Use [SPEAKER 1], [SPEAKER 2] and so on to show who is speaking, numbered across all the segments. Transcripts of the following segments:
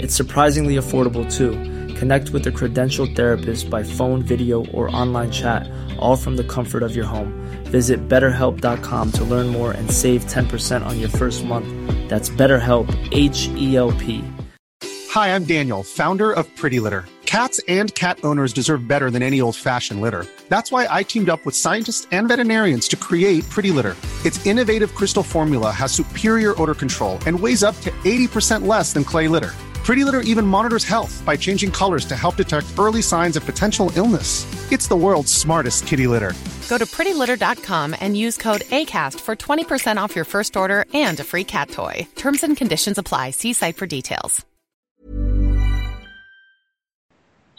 [SPEAKER 1] It's surprisingly affordable too. Connect with a credentialed therapist by phone, video, or online chat, all from the comfort of your home. Visit betterhelp.com to learn more and save 10% on your first month. That's BetterHelp, H E L P.
[SPEAKER 2] Hi, I'm Daniel, founder of Pretty Litter. Cats and cat owners deserve better than any old fashioned litter. That's why I teamed up with scientists and veterinarians to create Pretty Litter. Its innovative crystal formula has superior odor control and weighs up to 80% less than clay litter. Pretty Litter even monitors health by changing colors to help detect early signs of potential illness. It's the world's smartest kitty litter.
[SPEAKER 3] Go to prettylitter.com and use code ACAST for 20% off your first order and a free cat toy. Terms and conditions apply. See site for details.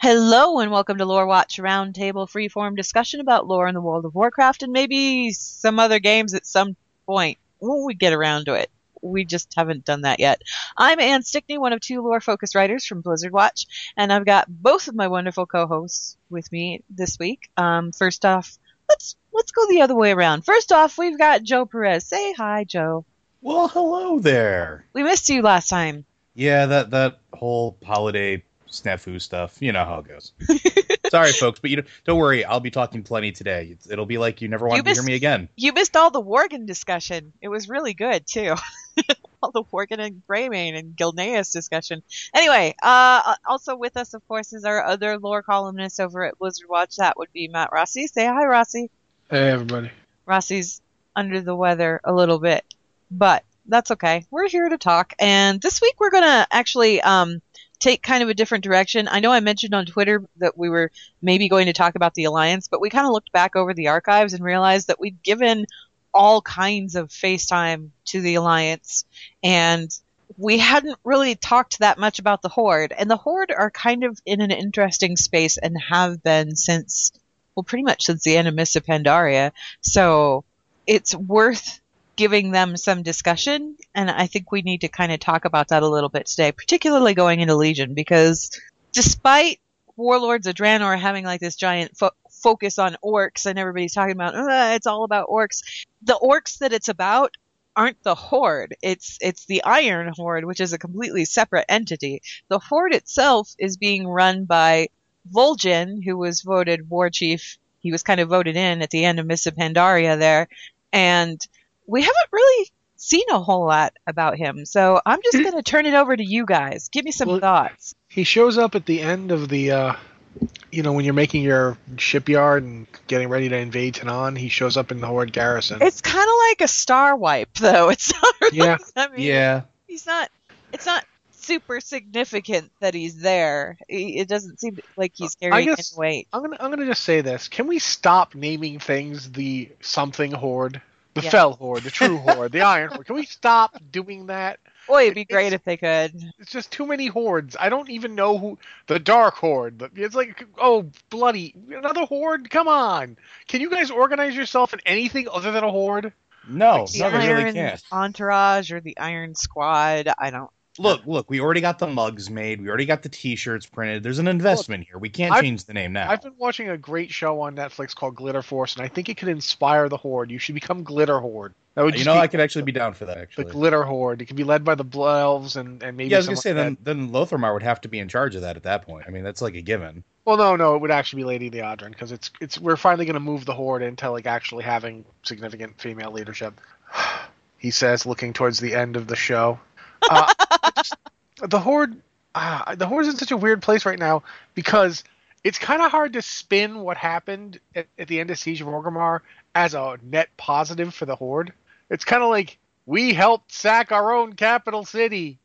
[SPEAKER 4] Hello and welcome to Lore Watch Roundtable freeform discussion about lore in the world of Warcraft and maybe some other games at some point when we get around to it. We just haven't done that yet. I'm Ann Stickney, one of two lore focused writers from Blizzard Watch, and I've got both of my wonderful co-hosts with me this week. Um, first off, let's let's go the other way around. First off, we've got Joe Perez. Say hi, Joe.
[SPEAKER 5] Well, hello there.
[SPEAKER 4] We missed you last time.
[SPEAKER 5] Yeah, that that whole holiday snafu stuff. You know how it goes. Sorry, folks, but you don't, don't worry. I'll be talking plenty today. It'll be like you never want
[SPEAKER 4] You
[SPEAKER 5] to hear me again.
[SPEAKER 4] You missed all the Worgen discussion. It was really good too. all the Worgen and Greymane and Gilneas discussion. Anyway, uh, also with us, of course, is our other lore columnist over at Blizzard Watch. That would be Matt Rossi. Say hi, Rossi.
[SPEAKER 6] Hey everybody.
[SPEAKER 4] Rossi's under the weather a little bit, but that's okay. We're here to talk, and this week we're gonna actually um, take kind of a different direction. I know I mentioned on Twitter that we were maybe going to talk about the Alliance, but we kind of looked back over the archives and realized that we'd given all kinds of FaceTime to the Alliance, and we hadn't really talked that much about the Horde. And the Horde are kind of in an interesting space and have been since, well, pretty much since the end of Mists of Pandaria. So it's worth giving them some discussion, and I think we need to kind of talk about that a little bit today, particularly going into Legion, because despite Warlords of Draenor having like this giant fo- focus on orcs, and everybody's talking about "Uh, it's all about orcs, the orcs that it's about aren't the Horde. It's it's the Iron Horde, which is a completely separate entity. The Horde itself is being run by Vol'jin, who was voted war chief. He was kind of voted in at the end of Mists of Pandaria there, and we haven't really seen a whole lot about him. So I'm just going to turn it over to you guys. Give me some
[SPEAKER 6] Well-
[SPEAKER 4] thoughts.
[SPEAKER 6] He shows up at the end of the, uh, you know, when you're making your shipyard and getting ready to invade Tanaan. He shows up in the Horde garrison.
[SPEAKER 4] It's kind of like a star wipe, though. It's not really.
[SPEAKER 6] Yeah.
[SPEAKER 4] I mean,
[SPEAKER 5] Yeah.
[SPEAKER 4] he's not. It's not super significant that he's there. It doesn't seem like he's carrying
[SPEAKER 6] guess-
[SPEAKER 4] any weight.
[SPEAKER 6] I'm gonna I'm gonna just say this. Can we stop naming things the something horde, the
[SPEAKER 4] Yeah.
[SPEAKER 6] fell horde, the true horde, the iron horde? Can we stop doing that?
[SPEAKER 4] Boy, it'd be great
[SPEAKER 6] it's-
[SPEAKER 4] if they could.
[SPEAKER 6] It's just too many hordes. I don't even know who the dark horde. It's like oh bloody another horde. Come on. Can you guys organize yourself in anything other than a horde?
[SPEAKER 5] No,
[SPEAKER 4] the
[SPEAKER 5] no, we
[SPEAKER 4] Iron
[SPEAKER 5] really can't.
[SPEAKER 4] Entourage or the Iron Squad. I don't.
[SPEAKER 5] Look, look, we already got the mugs made. We already got the T-shirts printed. There's an investment here. We can't
[SPEAKER 6] I've-
[SPEAKER 5] change the name now.
[SPEAKER 6] I've been watching a great show on Netflix called Glitter Force, and I think it could inspire the horde. You should become Glitter Horde. That would
[SPEAKER 5] you know,
[SPEAKER 6] be
[SPEAKER 5] I could actually be down for that. Actually, the
[SPEAKER 6] Glitter Horde. It could be led by the Blood Elves and, and maybe.
[SPEAKER 5] yeah, I was gonna say then then Lor'themar would have to be in charge of that at that point. I mean, that's like a given.
[SPEAKER 6] Well, no, no, it would actually be Lady Liadrin because it's it's we're finally going to move the horde into like actually having significant female leadership. he says, looking towards the end of the show. Uh, just- the horde, uh, the horde's in such a weird place right now because it's kind of hard to spin what happened at, at the end of Siege of Orgrimmar as a net positive for the horde. It's kind of like we helped sack our own capital city.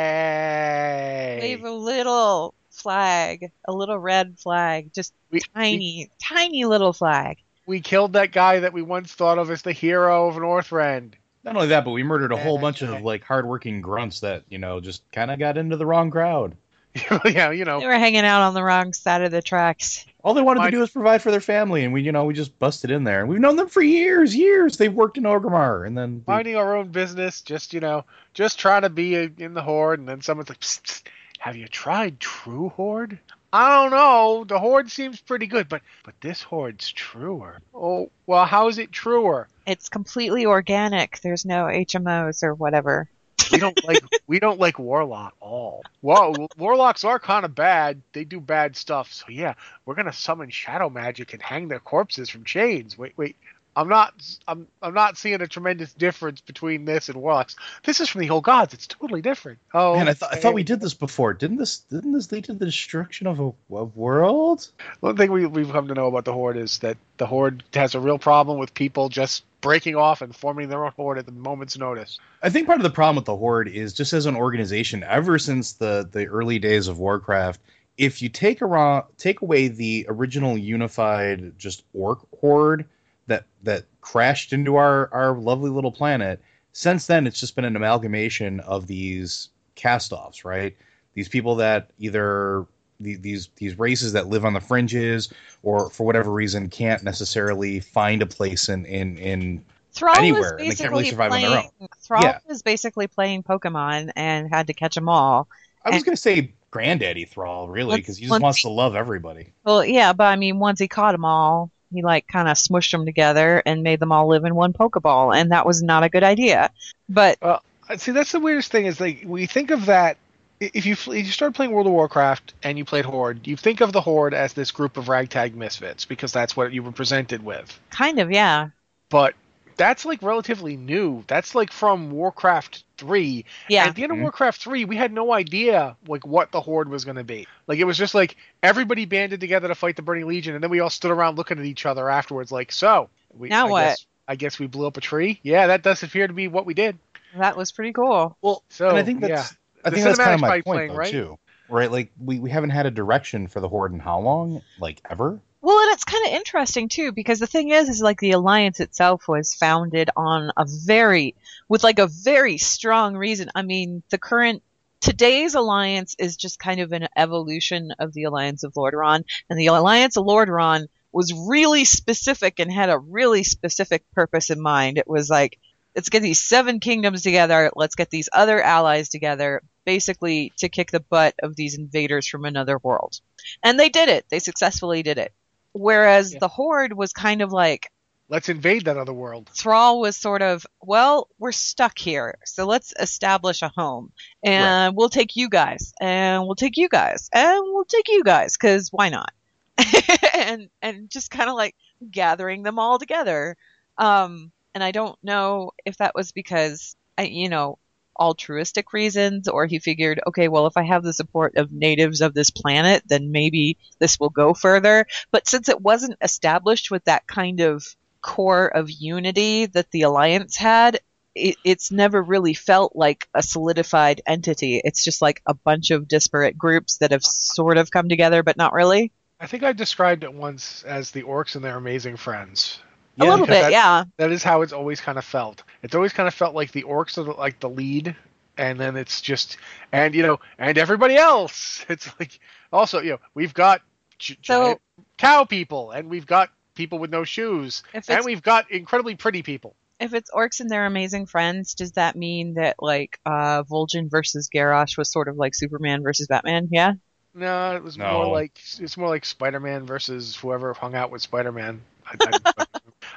[SPEAKER 6] Yay!
[SPEAKER 4] Wave a little flag, a little red flag, just
[SPEAKER 6] We-
[SPEAKER 4] tiny, tiny little flag.
[SPEAKER 6] we killed that guy that we once thought of as the hero of Northrend.
[SPEAKER 5] Not only that, but we murdered a whole bunch
[SPEAKER 6] yeah.
[SPEAKER 5] of like hardworking grunts that you know just kind of got into the wrong crowd.
[SPEAKER 6] yeah, you know,
[SPEAKER 4] They were hanging out on the wrong side of the tracks.
[SPEAKER 5] All they wanted
[SPEAKER 6] My-
[SPEAKER 5] to do was provide for their family, and we, you know, we just busted in there. And we've known them for years, years. They've worked in Orgrimmar, and then we-
[SPEAKER 6] minding our own business, just you know, just trying to be in the horde, and then someone's like, psst, psst, "Have you tried True Horde?" I don't know. The horde seems pretty good, but but this horde's truer. Oh, well, how is it truer?
[SPEAKER 4] It's completely organic. There's no HMOs or whatever.
[SPEAKER 6] We don't like we don't like warlock all. Whoa, warlocks are kind of bad. They do bad stuff. So yeah, we're gonna summon shadow magic and hang their corpses from chains. Wait, wait. I'm not. I'm. I'm not seeing a tremendous difference between this and warlocks. This is from the old gods. It's totally different. Oh,
[SPEAKER 5] man, I, th- I thought we did this before. Didn't this? Didn't this lead to the destruction of a, a world?
[SPEAKER 6] One thing we, we've come to know about the horde is that the horde has a real problem with people just breaking off and forming their own horde at the moment's notice.
[SPEAKER 5] I think part of the problem with the Horde is just as an organization, ever since the the early days of Warcraft, if you take around take away the original unified just orc horde that that crashed into our our lovely little planet, since then it's just been an amalgamation of these cast-offs, right? These people that either these these races that live on the fringes or for whatever reason can't necessarily find a place in in in
[SPEAKER 4] Thrall
[SPEAKER 5] Anywhere, and they can't really
[SPEAKER 4] basically
[SPEAKER 5] survive on their
[SPEAKER 4] playing. Thrall
[SPEAKER 5] Yeah.
[SPEAKER 4] was basically playing Pokemon and had to catch them all.
[SPEAKER 5] I was going to say Granddaddy Thrall, really, because he just wants to love everybody.
[SPEAKER 4] Well, yeah, but I mean, once he caught them all, he like kind of smushed them together and made them all live in one Pokeball, and that was not a good idea. But
[SPEAKER 6] Uh, See, that's the weirdest thing is like we think of that. If you if you start playing World of Warcraft and you played Horde, you think of the Horde as this group of ragtag misfits because that's what you were presented with.
[SPEAKER 4] kind of, yeah,
[SPEAKER 6] But that's like relatively new. That's like from Warcraft three.
[SPEAKER 4] yeah.
[SPEAKER 6] At the end of
[SPEAKER 5] Mhm.
[SPEAKER 6] Warcraft three, we had no idea like what the Horde was going to be. Like it was just like everybody banded together to fight the Burning Legion, and then we all stood around looking at each other afterwards, like, so we,
[SPEAKER 4] Now
[SPEAKER 6] I
[SPEAKER 4] what?
[SPEAKER 6] Guess, I guess we blew up a tree. Yeah, that does appear to be what we did.
[SPEAKER 4] that was pretty cool.
[SPEAKER 5] Well,
[SPEAKER 6] So
[SPEAKER 5] and I think
[SPEAKER 6] yeah.
[SPEAKER 5] that's I
[SPEAKER 6] The
[SPEAKER 5] think that's kind of my point
[SPEAKER 6] playing,
[SPEAKER 5] though,
[SPEAKER 6] right?
[SPEAKER 5] too. Right, like we, we haven't had a direction for the Horde in how long? Like ever?
[SPEAKER 4] Well, and it's kind of interesting too because the thing is, is like the alliance itself was founded on a very, with like a very strong reason. I mean, the current today's alliance is just kind of an evolution of the alliance of Lordaeron, and the alliance of Lordaeron was really specific and had a really specific purpose in mind. It was like, let's get these seven kingdoms together, let's get these other allies together, basically to kick the butt of these invaders from another world. And they did it. They successfully did it. Whereas
[SPEAKER 6] Yeah.
[SPEAKER 4] the Horde was kind of like,
[SPEAKER 6] Let's invade that other world.
[SPEAKER 4] Thrall was sort of, well, we're stuck here, so let's establish a home, and we'll take you guys, and we'll take you guys, and we'll take you guys, because why not? and and just kind of like gathering them all together. Um, and I don't know if that was because, I, you know, altruistic reasons, or he figured, okay, well, if I have the support of natives of this planet, then maybe this will go further. But since it wasn't established with that kind of core of unity that the alliance had it, it's never really felt like a solidified entity it's just like a bunch of disparate groups that have sort of come together but not really
[SPEAKER 6] I think I described it once as the orcs and their amazing friends.
[SPEAKER 4] A little bit
[SPEAKER 6] that-
[SPEAKER 4] yeah
[SPEAKER 6] That is how it's always kind of felt. It's always kind of felt like the orcs are the, like the lead, and then it's just and you know and everybody else. It's like also you know we've got gi-
[SPEAKER 4] So-
[SPEAKER 6] giant cow people, and we've got people with no shoes, and we've got incredibly pretty people.
[SPEAKER 4] if it's orcs and their amazing friends does that mean that like uh Vol'jin versus Garrosh was sort of like Superman versus Batman yeah
[SPEAKER 6] No, it was
[SPEAKER 5] No.
[SPEAKER 6] more like it's more like Spider-Man versus whoever hung out with Spider-Man. I, I,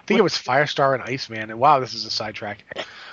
[SPEAKER 6] I think it was Firestar and Iceman. And wow, this is a sidetrack.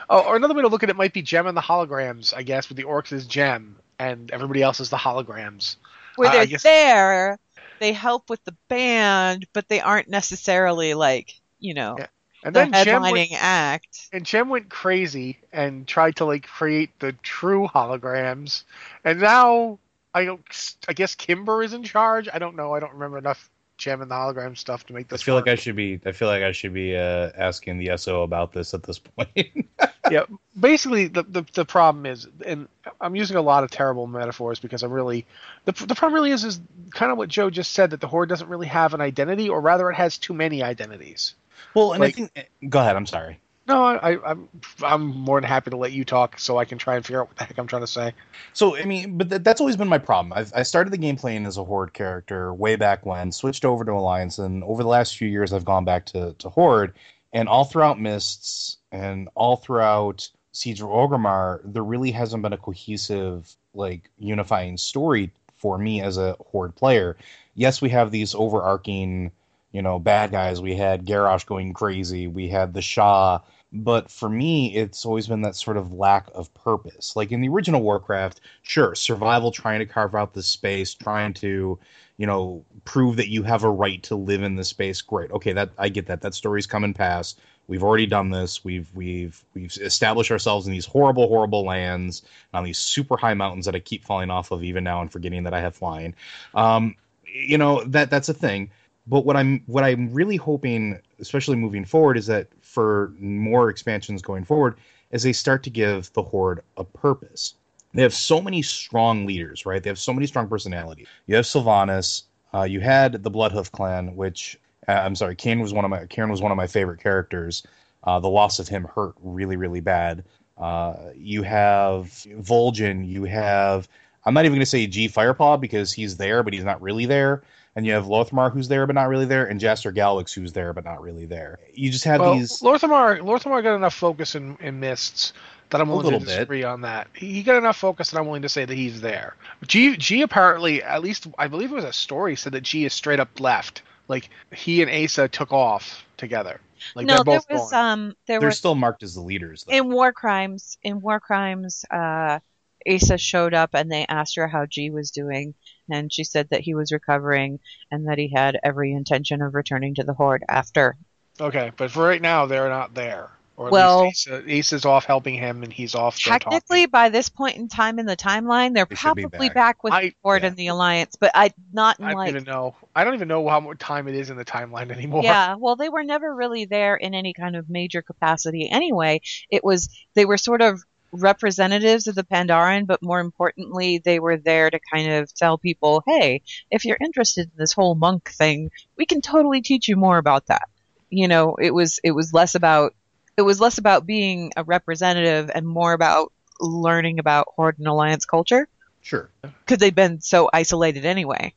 [SPEAKER 6] Oh, or another way to look at it might be Jem and the holograms. I guess with the orcs is Jem, and everybody else is the holograms.
[SPEAKER 4] where
[SPEAKER 6] uh, I
[SPEAKER 4] they're
[SPEAKER 6] guess-
[SPEAKER 4] there they help with the band but they aren't necessarily like you know
[SPEAKER 6] Yeah. And
[SPEAKER 4] the
[SPEAKER 6] then Jem went,
[SPEAKER 4] act
[SPEAKER 6] and Jem went crazy and tried to like create the true holograms. And now I don't. I guess Kimber is in charge. I don't know. I don't remember enough And the hologram stuff to make this.
[SPEAKER 5] I feel like. I should be. I feel like I should be uh, asking the SO about this at this point.
[SPEAKER 6] yeah basically the, the the problem is and i'm using a lot of terrible metaphors because i'm really the, the problem really is is kind of what joe just said that the horde doesn't really have an identity or rather it has too many identities
[SPEAKER 5] well, and
[SPEAKER 6] Like-
[SPEAKER 5] I think. Go ahead. I'm sorry.
[SPEAKER 6] No, I, I, I'm I'm more than happy to let you talk so I can try and figure out what the heck I'm trying to say.
[SPEAKER 5] So I mean, but th- that's always been my problem. I've, I started the game playing as a horde character way back when, switched over to Alliance, and over the last few years, I've gone back to to horde. And all throughout Mists and all throughout Siege of Orgrimmar, there really hasn't been a cohesive, like unifying story for me as a horde player. Yes, we have these overarching, you know, bad guys. We had Garrosh going crazy. We had the Sha but for me it's always been that sort of lack of purpose. Like in the original warcraft sure survival trying to carve out the space trying to you know prove that you have a right to live in the space great. Okay that i get that. That story's come and pass we've already done this. We've we've we've established ourselves in these horrible horrible lands on these super high mountains that i keep falling off of even now and forgetting that i have flying. Um you know that that's a thing. But what I'm what I'm really hoping, especially moving forward, is that for more expansions going forward, as they start to give the horde a purpose. They have so many strong leaders, right? They have so many strong personalities. You have Sylvanas. Uh, you had the Bloodhoof clan, which uh, I'm sorry, Kane was one of my Cairn was one of my favorite characters. Uh, the loss of him hurt really, really bad. Uh, you have Vol'jin. You have I'm not even going to say Ji Firepaw because he's there, but he's not really there and you have Lor'themar who's there but not really there, and Jastor Gallywix who's there but not really there. You just have
[SPEAKER 6] well,
[SPEAKER 5] these.
[SPEAKER 6] Lor'themar Lor'themar got enough focus in, in Mists that I'm willing to disagree
[SPEAKER 5] bit.
[SPEAKER 6] on that. He, he got enough focus that I'm willing to say that he's there. Ji, Ji apparently, at least I believe it was a story, said that Ji is straight up left. Like he and Aysa took off together. Like
[SPEAKER 4] no,
[SPEAKER 6] there
[SPEAKER 4] was
[SPEAKER 6] gone.
[SPEAKER 4] um, there
[SPEAKER 5] They're
[SPEAKER 4] were
[SPEAKER 5] still marked as the leaders. Though.
[SPEAKER 4] in war crimes. In war crimes, uh, Aysa showed up and they asked her how Ji was doing, and she said that he was recovering and that he had every intention of returning to the Horde after.
[SPEAKER 6] Okay, but for right now, they're not there. Or at
[SPEAKER 4] Well-
[SPEAKER 6] least Ace, Ace is off helping him, and he's off.
[SPEAKER 4] Technically, by this point in time in the timeline, they're
[SPEAKER 5] They
[SPEAKER 4] probably
[SPEAKER 5] back.
[SPEAKER 4] back, with
[SPEAKER 6] I-
[SPEAKER 4] the Horde
[SPEAKER 5] yeah.
[SPEAKER 4] and the Alliance, but I not in
[SPEAKER 6] I
[SPEAKER 4] like
[SPEAKER 6] don't even know. I don't even know how much time it is in the timeline anymore.
[SPEAKER 4] Yeah, well, they were never really there in any kind of major capacity anyway. It was they were sort of representatives of the Pandaren, but more importantly, they were there to kind of tell people, hey, if you're interested in this whole monk thing, we can totally teach you more about that. You know, it was it was less about it was less about being a representative and more about learning about Horde and Alliance culture
[SPEAKER 5] Sure.
[SPEAKER 4] because they'd been so isolated anyway.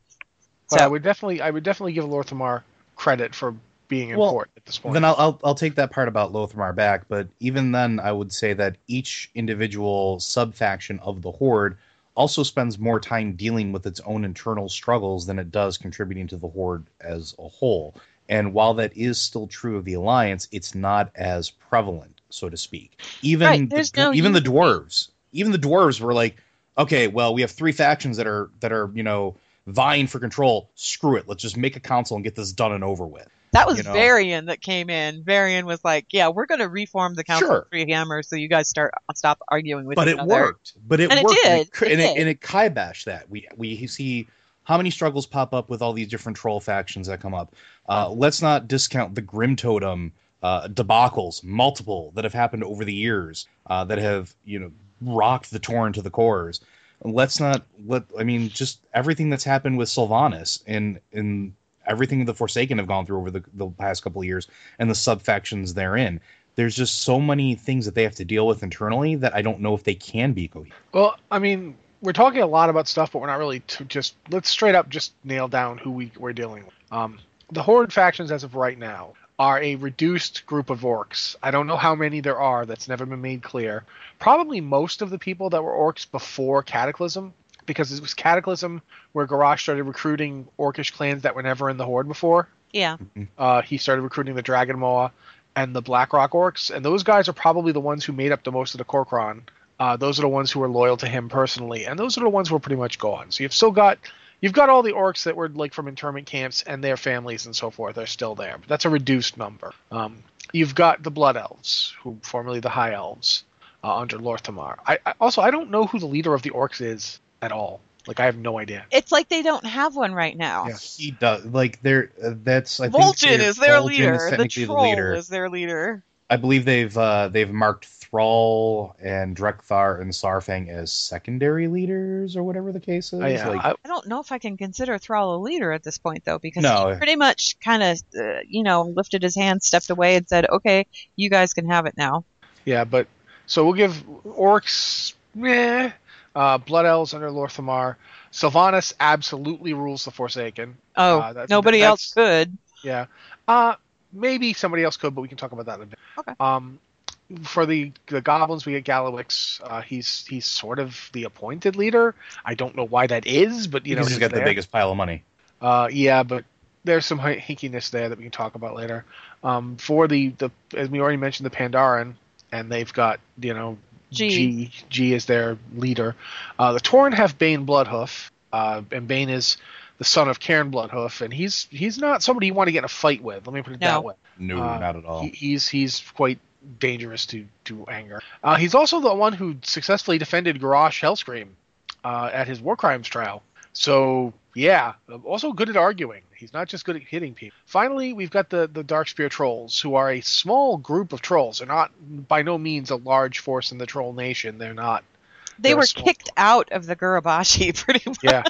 [SPEAKER 6] But
[SPEAKER 4] So-
[SPEAKER 6] I would definitely, I would definitely give Lor'themar credit for being
[SPEAKER 5] Well,
[SPEAKER 6] important at this point.
[SPEAKER 5] Then I'll, I'll I'll take that part about Lothar back, but even then, I would say that each individual sub faction of the Horde also spends more time dealing with its own internal struggles than it does contributing to the Horde as a whole. And while that is still true of the Alliance, it's not as prevalent, so to speak. Even
[SPEAKER 4] Right,
[SPEAKER 5] the,
[SPEAKER 4] no
[SPEAKER 5] even the dwarves, even the dwarves were like, okay, well, we have three factions that are that are you know vying for control. Screw it, let's just make a council and get this done and over with.
[SPEAKER 4] That was
[SPEAKER 5] you know.
[SPEAKER 4] Varian that came in. Varian was like, "Yeah, we're going to reform the Council
[SPEAKER 5] Sure.
[SPEAKER 4] of Three Hammers, so you guys start stop arguing with
[SPEAKER 5] but
[SPEAKER 4] each
[SPEAKER 5] it
[SPEAKER 4] other."
[SPEAKER 5] worked. But it
[SPEAKER 4] And it
[SPEAKER 5] worked,
[SPEAKER 4] did.
[SPEAKER 5] and it,
[SPEAKER 4] It
[SPEAKER 5] and it,
[SPEAKER 4] did.
[SPEAKER 5] and it kiboshed that. We we see how many struggles pop up with all these different troll factions that come up. Uh, let's not discount the Grimtotem uh, debacles, multiple that have happened over the years uh, that have you know rocked the Tauren to the cores. Let's not let. I mean, just everything that's happened with Sylvanas and and everything the Forsaken have gone through over the, the past couple of years and the sub factions therein. There's just so many things that they have to deal with internally that I don't know if they can be cohesive.
[SPEAKER 6] well, I mean, we're talking a lot about stuff, but we're not really to just let's straight up just nail down who we we're dealing with. Um, the Horde factions, as of right now, are a reduced group of orcs. I don't know how many there are. That's never been made clear. Probably most of the people that were orcs before Cataclysm, because it was Cataclysm where Garrosh started recruiting orcish clans that were never in the Horde before.
[SPEAKER 4] yeah,
[SPEAKER 6] Uh, he started recruiting the Dragonmaw and the Blackrock Orcs, and those guys are probably the ones who made up the most of the Kor'kron. Uh, those are the ones who are loyal to him personally, and those are the ones who are pretty much gone. So you've still got you've got all the orcs that were like from internment camps and their families and so forth are still there, but that's a reduced number. Um, you've got the Blood Elves, who formerly the High Elves, uh, under Lor'themar. I, I also I don't know who the leader of the orcs is at all. Like I have no idea.
[SPEAKER 4] it's like they don't have one right now.
[SPEAKER 5] Yeah, he does like there. Uh, that's I think
[SPEAKER 4] Vol'jin is their
[SPEAKER 5] Vol'jin
[SPEAKER 4] leader.
[SPEAKER 5] Is
[SPEAKER 4] the troll
[SPEAKER 5] the leader.
[SPEAKER 4] is their leader.
[SPEAKER 5] I believe they've uh, they've marked Thrall and Drek'Thar and Saurfang as secondary leaders or whatever the case is.
[SPEAKER 6] Oh, yeah,
[SPEAKER 5] Like,
[SPEAKER 6] I-
[SPEAKER 4] I don't know if I can consider Thrall a leader at this point, though, because
[SPEAKER 5] No.
[SPEAKER 4] he pretty much kind of, uh, you know, lifted his hand, stepped away, and said, "Okay, you guys can have it now."
[SPEAKER 6] Yeah, but so we'll give orcs, meh. Uh, Blood Elves under Lor'themar. Sylvanas absolutely rules the Forsaken.
[SPEAKER 4] Oh,
[SPEAKER 6] Uh, that's-
[SPEAKER 4] nobody
[SPEAKER 6] that's-
[SPEAKER 4] else could.
[SPEAKER 6] Yeah. Uh, maybe somebody else could, but we can talk about that in a bit.
[SPEAKER 4] Okay.
[SPEAKER 6] Um, for the the goblins, we get Gallywix. Uh, he's he's sort of the appointed leader. I don't know why that is, but you know
[SPEAKER 5] because he's got the biggest pile of money.
[SPEAKER 6] Uh, yeah, but there's some hinkiness there that we can talk about later. Um, for the, the as we already mentioned, the Pandaren, and they've got you know
[SPEAKER 4] Ji.
[SPEAKER 6] Ji, Ji is their leader. Uh, the Tauren have Bane Bloodhoof, uh, and Bane is the son of Cairn Bloodhoof, and he's he's not somebody you want to get in a fight with. Let me put it
[SPEAKER 4] No.
[SPEAKER 6] that way.
[SPEAKER 5] No,
[SPEAKER 6] Uh,
[SPEAKER 5] not at all.
[SPEAKER 6] He, he's he's quite dangerous to to anger. Uh, he's also the one who successfully defended Garrosh Hellscream uh, at his war crimes trial. So yeah, also good at arguing. He's not just good at hitting people. Finally, we've got the the Darkspear trolls, who are a small group of trolls. They're not by no means a large force in the troll nation. They're not.
[SPEAKER 4] They
[SPEAKER 6] They're
[SPEAKER 4] were kicked out of the Gurubashi pretty much.
[SPEAKER 6] Yeah.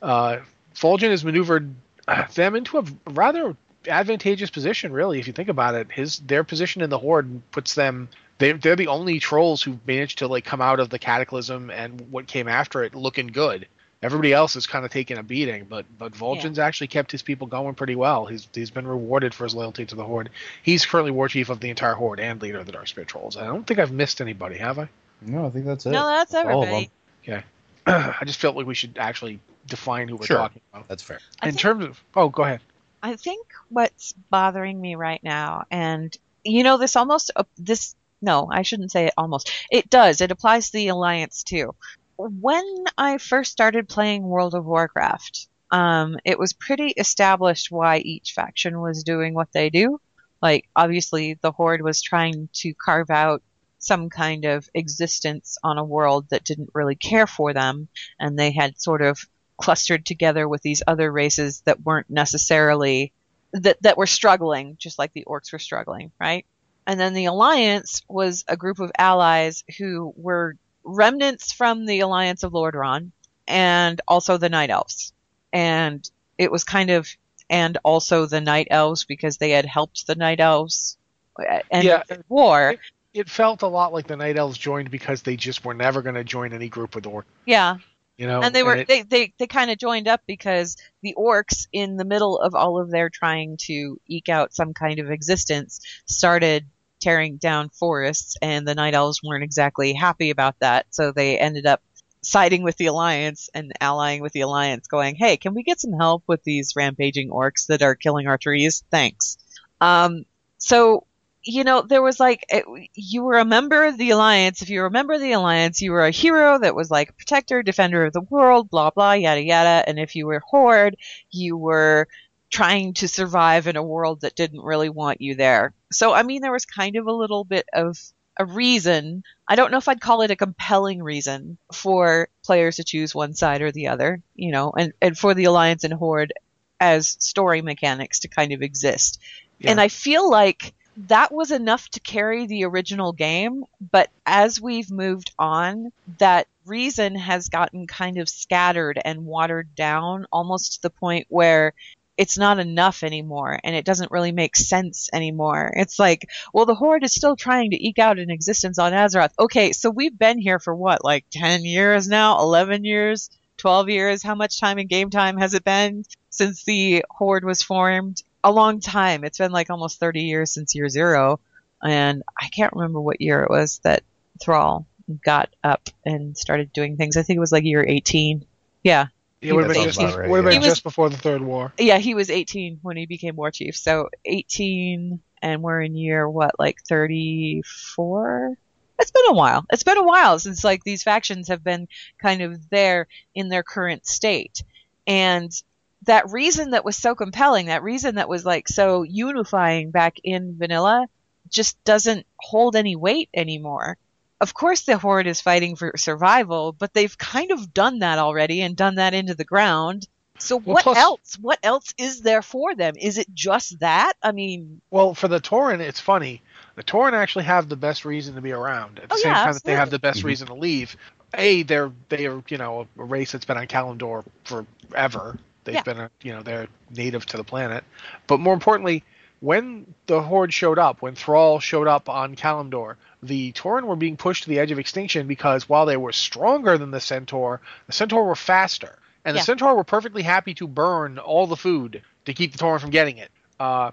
[SPEAKER 6] Uh, Vol'jin has maneuvered uh, them into a rather advantageous position, really, if you think about it. His their position in the Horde puts them. They, they're the only trolls who managed to like come out of the Cataclysm and what came after it looking good. Everybody else is kind of taking a beating, but but Vol'jin's actually kept his people going pretty well. He's he's been rewarded for his loyalty to the Horde. He's currently war chief of the entire Horde and leader of the Darkspear Trolls. I don't think I've missed anybody, have I?
[SPEAKER 5] no, I think that's it.
[SPEAKER 4] No, that's
[SPEAKER 5] all of
[SPEAKER 4] everybody.
[SPEAKER 5] them.
[SPEAKER 6] I just felt like we should actually define who we're
[SPEAKER 5] Sure.
[SPEAKER 6] talking about.
[SPEAKER 5] That's fair.
[SPEAKER 6] In
[SPEAKER 4] think-
[SPEAKER 6] terms of, oh, go ahead.
[SPEAKER 4] I think what's bothering me right now, and you know, this almost uh, this no, I shouldn't say it almost. It does. It applies to the alliance too. When I first started playing World of Warcraft, um, it was pretty established why each faction was doing what they do. Like obviously, the Horde was trying to carve out some kind of existence on a world that didn't really care for them, and they had sort of clustered together with these other races that weren't necessarily that that were struggling, just like the orcs were struggling, right? And then the alliance was a group of allies who were remnants from the alliance of Lordaeron and also the night elves. And it was kind of and also the night elves because they had helped the night elves end
[SPEAKER 6] Yeah.
[SPEAKER 4] the war.
[SPEAKER 6] It felt a lot like the Night Elves joined because they just were never going to join any group with orcs.
[SPEAKER 4] Yeah,
[SPEAKER 6] You know,
[SPEAKER 4] and they were
[SPEAKER 6] it-
[SPEAKER 4] they they, they kind of joined up because the orcs in the middle of all of their trying to eke out some kind of existence started tearing down forests and the night elves weren't exactly happy about that so they ended up siding with the alliance and allying with the alliance going hey can we get some help with these rampaging orcs that are killing our trees thanks um so you know, there was like, it, you were a member of the Alliance. If you were a member of the Alliance, you were a hero that was like protector, defender of the world, blah, blah, yada, yada. And if you were Horde, you were trying to survive in a world that didn't really want you there. So, I mean, there was kind of a little bit of a reason. I don't know if I'd call it a compelling reason for players to choose one side or the other, you know, and, and for the Alliance and Horde as story mechanics to kind of exist.
[SPEAKER 6] Yeah.
[SPEAKER 4] And I feel like that was enough to carry the original game, but as we've moved on, that reason has gotten kind of scattered and watered down almost to the point where it's not enough anymore and it doesn't really make sense anymore. It's like, well, the Horde is still trying to eke out an existence on Azeroth. Okay, so we've been here for what, like 10 years now? 11 years? 12 years? How much time in game time has it been since the Horde was formed? A long time. It's been like almost 30 years since year zero. And I can't remember what year it was that Thrall got up and started doing things. I think it was like year 18. Yeah.
[SPEAKER 6] It would have
[SPEAKER 5] That
[SPEAKER 6] been just,
[SPEAKER 5] right,
[SPEAKER 6] would have been
[SPEAKER 4] He was-
[SPEAKER 6] just before the Third War.
[SPEAKER 4] Yeah, he was 18 when he became war chief. So 18, and we're in year what, like 34? It's been a while. It's been a while since like these factions have been kind of there in their current state. And that reason that was so compelling, that reason that was like so unifying back in vanilla, just doesn't hold any weight anymore. Of course, the Horde is fighting for survival, but they've kind of done that already and done that into the ground. So
[SPEAKER 6] Well,
[SPEAKER 4] what
[SPEAKER 6] plus-
[SPEAKER 4] else? What else is there for them? Is it just that? I mean,
[SPEAKER 6] Well, for the Tauren, it's funny. The Tauren actually have the best reason to be around. At the
[SPEAKER 4] Oh,
[SPEAKER 6] same
[SPEAKER 4] yeah,
[SPEAKER 6] time that they have the best reason to leave. A, they're they are you know a race that's been on Kalimdor forever. They've
[SPEAKER 4] Yeah.
[SPEAKER 6] been a, you know they're native to the planet. But more importantly, when the Horde showed up, when Thrall showed up on Kalimdor, the Tauren were being pushed to the edge of extinction because while they were stronger than the Centaur, the Centaur were faster, and
[SPEAKER 4] Yeah.
[SPEAKER 6] the Centaur were perfectly happy to burn all the food to keep the Tauren from getting it. Uh,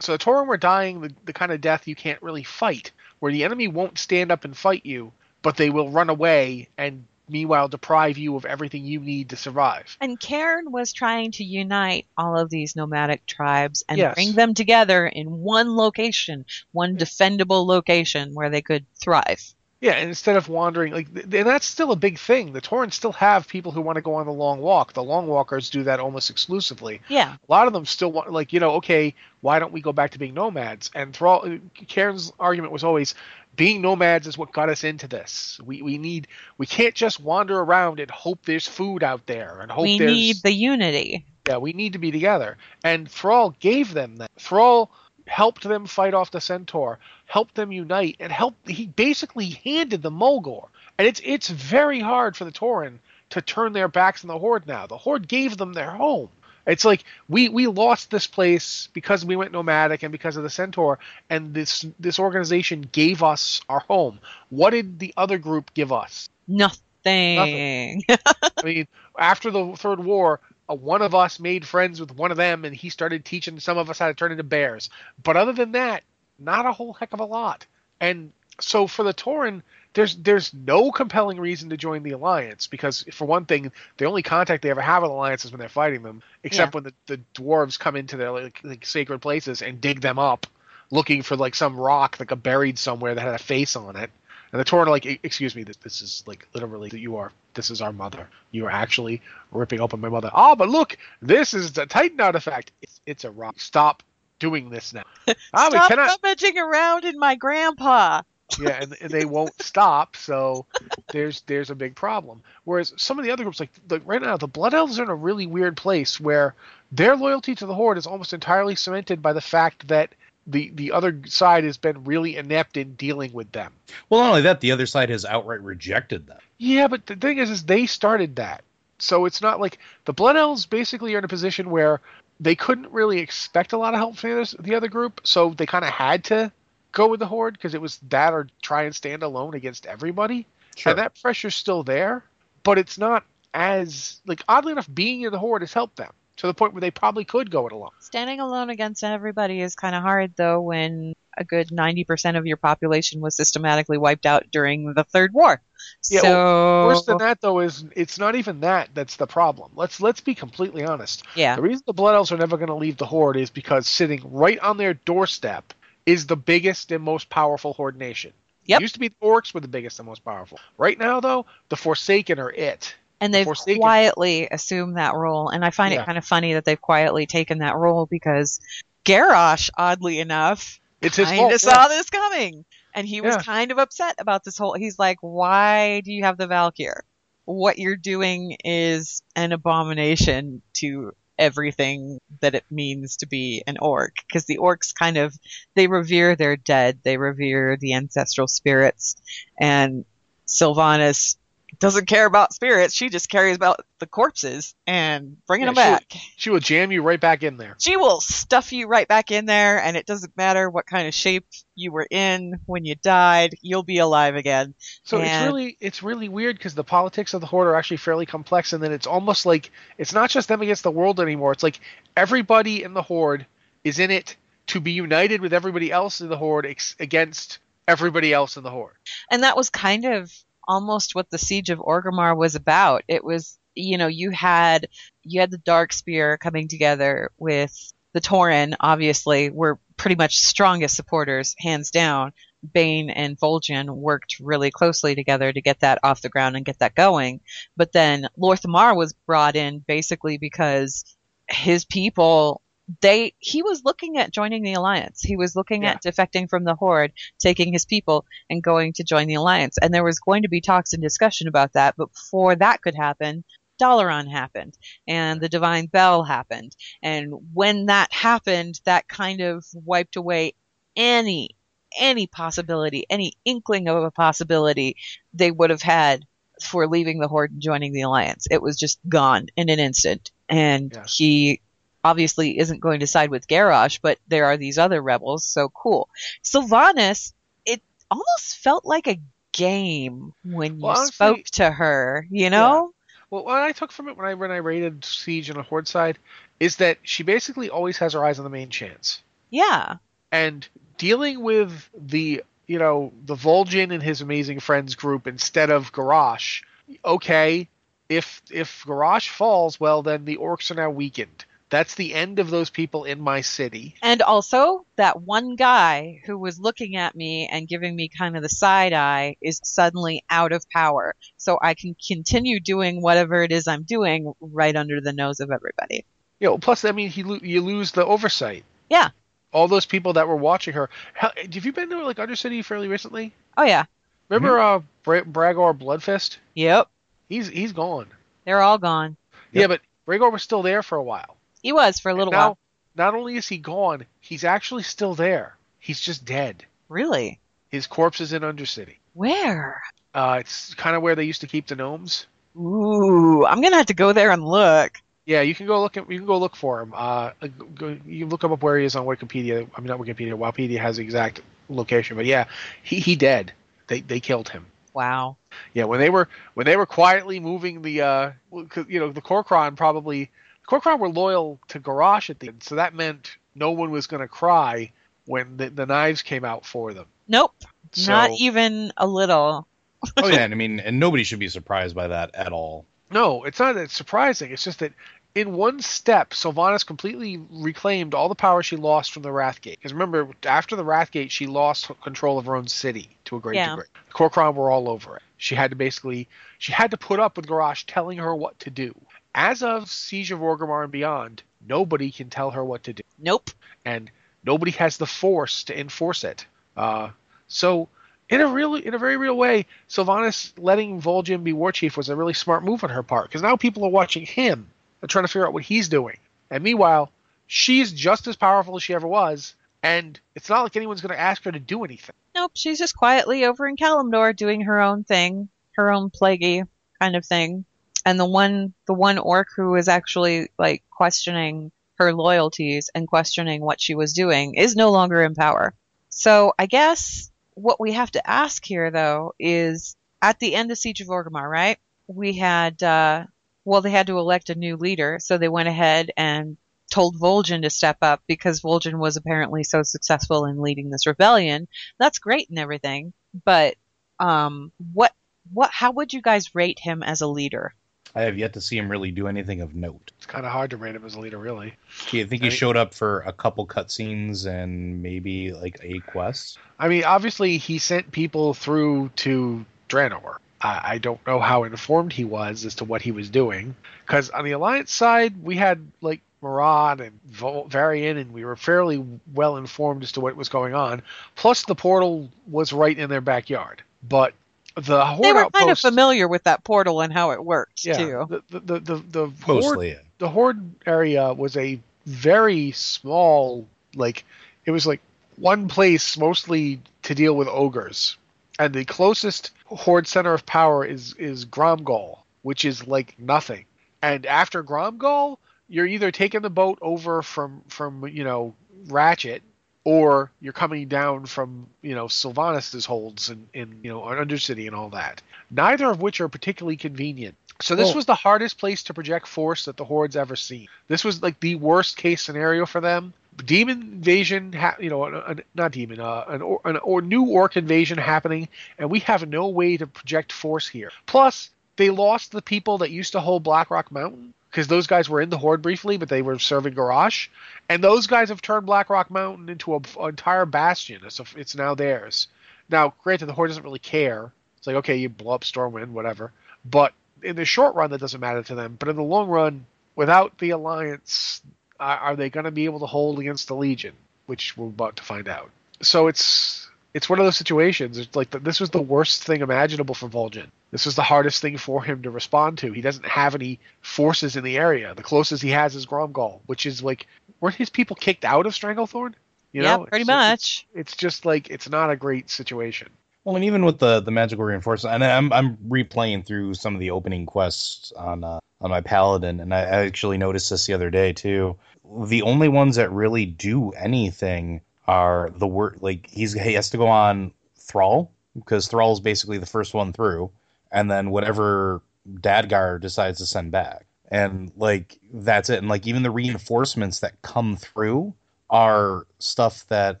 [SPEAKER 6] so the Tauren were dying the, the kind of death you can't really fight, where the enemy won't stand up and fight you, but they will run away and meanwhile deprive you of everything you need to survive.
[SPEAKER 4] And Cairn was trying to unite all of these nomadic tribes and
[SPEAKER 6] Yes.
[SPEAKER 4] bring them together in one location, one defendable location where they could thrive.
[SPEAKER 6] Yeah, and instead of wandering, like, and that's still a big thing. The Tauren still have people who want to go on the long walk. The long walkers do that almost exclusively.
[SPEAKER 4] Yeah.
[SPEAKER 6] A lot of them still want, like, you know, okay, why don't we go back to being nomads? And Thrall, Cairn's argument was always, being nomads is what got us into this. We we need, we can't just wander around and hope there's food out there and hope
[SPEAKER 4] we
[SPEAKER 6] there's.
[SPEAKER 4] need the unity.
[SPEAKER 6] Yeah, we need to be together. And Thrall gave them that. Thrall helped them fight off the Centaur, helped them unite, and helped. He basically handed the Mulgore. And it's it's very hard for the Tauren to turn their backs on the Horde now. The Horde gave them their home. It's like we we lost this place because we went nomadic and because of the Centaur, and this this organization gave us our home. What did the other group give us?
[SPEAKER 4] Nothing.
[SPEAKER 6] I mean, after the Third War, uh, one of us made friends with one of them, and he started teaching some of us how to turn into bears. But other than that, not a whole heck of a lot. And so for the Tauren, there's there's no compelling reason to join the alliance because for one thing, the only contact they ever have with the alliance is when they're fighting them, except
[SPEAKER 4] Yeah.
[SPEAKER 6] when the, the dwarves come into their like, like sacred places and dig them up, looking for like some rock like a buried somewhere that had a face on it. And the Tauren are like, "E- excuse me, this, this is like literally that you are. This is our mother. You are actually ripping open my mother. Oh, but look, this is the Titan artifact. It's, it's a rock. Stop doing this now. Ah,
[SPEAKER 4] Stop
[SPEAKER 6] cannot.
[SPEAKER 4] rummaging around in my grandpa.
[SPEAKER 6] yeah, and, and they won't stop. So there's there's a big problem. Whereas some of the other groups, like like right now, the Blood Elves are in a really weird place where their loyalty to the Horde is almost entirely cemented by the fact that the the other side has been really inept in dealing with them.
[SPEAKER 5] Well, not only that, the other side has outright rejected them.
[SPEAKER 6] Yeah, but the thing is, is they started that, so it's not like the Blood Elves basically are in a position where they couldn't really expect a lot of help from the other, the other group, so they kind of had to go with the Horde because it was that or try and stand alone against everybody,
[SPEAKER 5] Sure.
[SPEAKER 6] and that pressure's still there, but it's not as like oddly enough, being in the Horde has helped them to the point where they probably could go it alone.
[SPEAKER 4] Standing alone against everybody is kind of hard, though, when a good 90% of your population was systematically wiped out during the Third War.
[SPEAKER 6] Yeah,
[SPEAKER 4] so,
[SPEAKER 6] Worse than that, though, is it's not even that that's the problem. Let's let's be completely honest.
[SPEAKER 4] yeah.
[SPEAKER 6] The reason the Blood Elves are never going to leave the Horde is because sitting right on their doorstep is the biggest and most powerful Horde nation.
[SPEAKER 4] Yep.
[SPEAKER 6] It used to be the Orcs were the biggest and most powerful. Right now, though, the Forsaken are it.
[SPEAKER 4] And they've
[SPEAKER 6] Forsaken.
[SPEAKER 4] quietly assumed that role. And I find
[SPEAKER 6] Yeah.
[SPEAKER 4] it kind of funny that they've quietly taken that role because Garrosh, oddly enough,
[SPEAKER 6] It's his
[SPEAKER 4] kind of saw this coming. And he was
[SPEAKER 6] Yeah.
[SPEAKER 4] kind of upset about this whole. He's like, why do you have the Val'kyr? What you're doing is an abomination to everything that it means to be an orc. Because the orcs kind of, they revere their dead, they revere the ancestral spirits. And Sylvanas doesn't care about spirits, she just cares about the corpses and bringing
[SPEAKER 6] Yeah,
[SPEAKER 4] them back.
[SPEAKER 6] She will jam you right back in there.
[SPEAKER 4] She will stuff you right back in there, and it doesn't matter what kind of shape you were in when you died, you'll be alive again.
[SPEAKER 6] So it's really it's really weird because the politics of the Horde are actually fairly complex, and then it's almost like it's not just them against the world anymore. It's like everybody in the Horde is in it to be united with everybody else in the Horde ex- against everybody else in the Horde.
[SPEAKER 4] And that was kind of almost what the siege of Orgrimmar was about. It was, you know, you had you had the Dark Spear coming together with the Tauren. Obviously, were pretty much strongest supporters, hands down. Bane and Vol'jin worked really closely together to get that off the ground and get that going. But then Lorthamar was brought in basically because his people they he was looking at joining the alliance. He was looking at defecting from the horde, taking his people and going to join the alliance. And there was going to be talks and discussion about that, but before that could happen, Dalaran happened and the divine bell happened. And when that happened, that kind of wiped away any any possibility, any inkling of a possibility they would have had for leaving the Horde and joining the Alliance. It was just gone in an instant. And
[SPEAKER 6] Yeah.
[SPEAKER 4] he obviously isn't going to side with Garrosh, but there are these other rebels, so cool. Sylvanas, it almost felt like a game when you
[SPEAKER 6] Well, honestly-
[SPEAKER 4] spoke to her, you know?
[SPEAKER 6] Well, what I took from it when I when I rated Siege on the Horde side is that she basically always has her eyes on the main chance.
[SPEAKER 4] Yeah.
[SPEAKER 6] and dealing with the you know the Vol'jin and his amazing friends group instead of Garrosh. Okay, if if Garrosh falls, well then the orcs are now weakened. That's the end of those people in my city.
[SPEAKER 4] And also, that one guy who was looking at me and giving me kind of the side eye is suddenly out of power. So I can continue doing whatever it is I'm doing right under the nose of everybody.
[SPEAKER 6] You know, plus I mean, he lo- you lose the oversight.
[SPEAKER 4] Yeah.
[SPEAKER 6] All those people that were watching her. How, have you been to like Undercity fairly recently?
[SPEAKER 4] Oh, yeah.
[SPEAKER 6] Remember uh Bra- Bragor Bloodfist?
[SPEAKER 4] Yep.
[SPEAKER 6] He's he's gone.
[SPEAKER 4] They're all gone.
[SPEAKER 6] Yeah, but Bragor was still there for a while.
[SPEAKER 4] He was for a little
[SPEAKER 6] now,
[SPEAKER 4] while.
[SPEAKER 6] not only is he gone, he's actually still there. He's just dead.
[SPEAKER 4] Really?
[SPEAKER 6] His corpse is in Undercity.
[SPEAKER 4] Where?
[SPEAKER 6] Uh, it's kind of where they used to keep the gnomes.
[SPEAKER 4] Ooh, I'm going to have to go there and look.
[SPEAKER 6] Yeah, you can go look. At, you can go look for him. Uh, go, you can look him up where he is on Wikipedia. I mean, not Wikipedia. Wikipedia has the exact location, but yeah, he he dead. They they killed him.
[SPEAKER 4] Wow.
[SPEAKER 6] Yeah, when they were when they were quietly moving the uh, you know, the Kor'kron probably the Kor'kron were loyal to Garrosh at the end, so that meant no one was going to cry when the, the knives came out for them.
[SPEAKER 4] Nope.
[SPEAKER 6] So,
[SPEAKER 4] Not even a little.
[SPEAKER 5] Oh yeah, and I mean, and nobody should be surprised by that at all.
[SPEAKER 6] No, it's not that it's surprising. It's just that in one step, Sylvanas completely reclaimed all the power she lost from the Wrathgate. Because remember, after the Wrathgate, she lost control of her own city to a great
[SPEAKER 4] Yeah.
[SPEAKER 6] degree. The Kor'kron were all over it. She had to basically, she had to put up with Garrosh telling her what to do. As of Siege of Orgrimmar and beyond, nobody can tell her what to do,
[SPEAKER 4] Nope.
[SPEAKER 6] and nobody has the force to enforce it. Uh, so. In a real, in a very real way, Sylvanas letting Vol'jin be war chief was a really smart move on her part because now people are watching him and trying to figure out what he's doing. And meanwhile, she's just as powerful as she ever was, and it's not like anyone's going to ask her to do anything.
[SPEAKER 4] Nope. She's just quietly over in Kalimdor doing her own thing, her own plaguey kind of thing. And the one, the one orc who was actually like questioning her loyalties and questioning what she was doing is no longer in power. So I guess what we have to ask here though is at the end of Siege of Orgrimmar, right? We had, uh, well, they had to elect a new leader, so they went ahead and told Vol'jin to step up because Vol'jin was apparently so successful in leading this rebellion. That's great and everything, but um, what what how would you guys rate him as a leader?
[SPEAKER 5] I have yet to see him really do anything of note.
[SPEAKER 6] It's kind of hard to rate him as a leader, really.
[SPEAKER 5] I think he showed up for a couple cutscenes and maybe like a quest.
[SPEAKER 6] I mean, obviously, he sent people through to Draenor. I, I don't know how informed he was as to what he was doing, because on the Alliance side, we had like Maraad and Vol- Varian, and we were fairly well informed as to what was going on. Plus, the portal was right in their backyard. But the Horde
[SPEAKER 4] They were
[SPEAKER 6] outpost,
[SPEAKER 4] kind of familiar with that portal and how it worked
[SPEAKER 6] yeah,
[SPEAKER 4] too.
[SPEAKER 6] the the the, the, the Horde
[SPEAKER 5] yeah.
[SPEAKER 6] the horde area was a very small like it was like one place mostly to deal with ogres and the closest horde center of power is is Grom'gol which is like nothing and after Grom'gol you're either taking the boat over from from you know Ratchet or you're coming down from you know Sylvanas' holds in, in you know Undercity and all that neither of which are particularly convenient so this
[SPEAKER 5] Well-
[SPEAKER 6] was the hardest place to project force that the Horde's ever seen. This was like the worst case scenario for them. Demon invasion, ha- you know, an, an- not demon, uh, an, or, an or new orc invasion happening, and we have no way to project force here. Plus, they lost the people that used to hold Blackrock Mountain because those guys were in the Horde briefly, but they were serving Garrosh, and those guys have turned Blackrock Mountain into a, an entire bastion. It's, now theirs. Now, granted, the Horde doesn't really care. It's like okay, you blow up Stormwind, whatever, but in the short run, that doesn't matter to them. But in the long run, without the alliance, are they going to be able to hold against the Legion? Which we're about to find out. So it's it's one of those situations. It's like this was the worst thing imaginable for Vol'jin. This was the hardest thing for him to respond to. He doesn't have any forces in the area. The closest he has is Grom'gol, which is like weren't his people kicked out of Stranglethorn? You
[SPEAKER 4] yeah,
[SPEAKER 6] know,
[SPEAKER 4] pretty
[SPEAKER 6] It's-
[SPEAKER 4] much.
[SPEAKER 6] It's, it's just like it's not a great situation.
[SPEAKER 5] Well, and even with the the magical reinforcement, and I'm I'm replaying through some of the opening quests on uh, on my paladin, and I, I actually noticed this the other day too. The only ones that really do anything are the word like he's he has to go on Thrall because Thrall is basically the first one through, and then whatever Khadgar decides to send back, and like that's it. And like even the reinforcements that come through are stuff that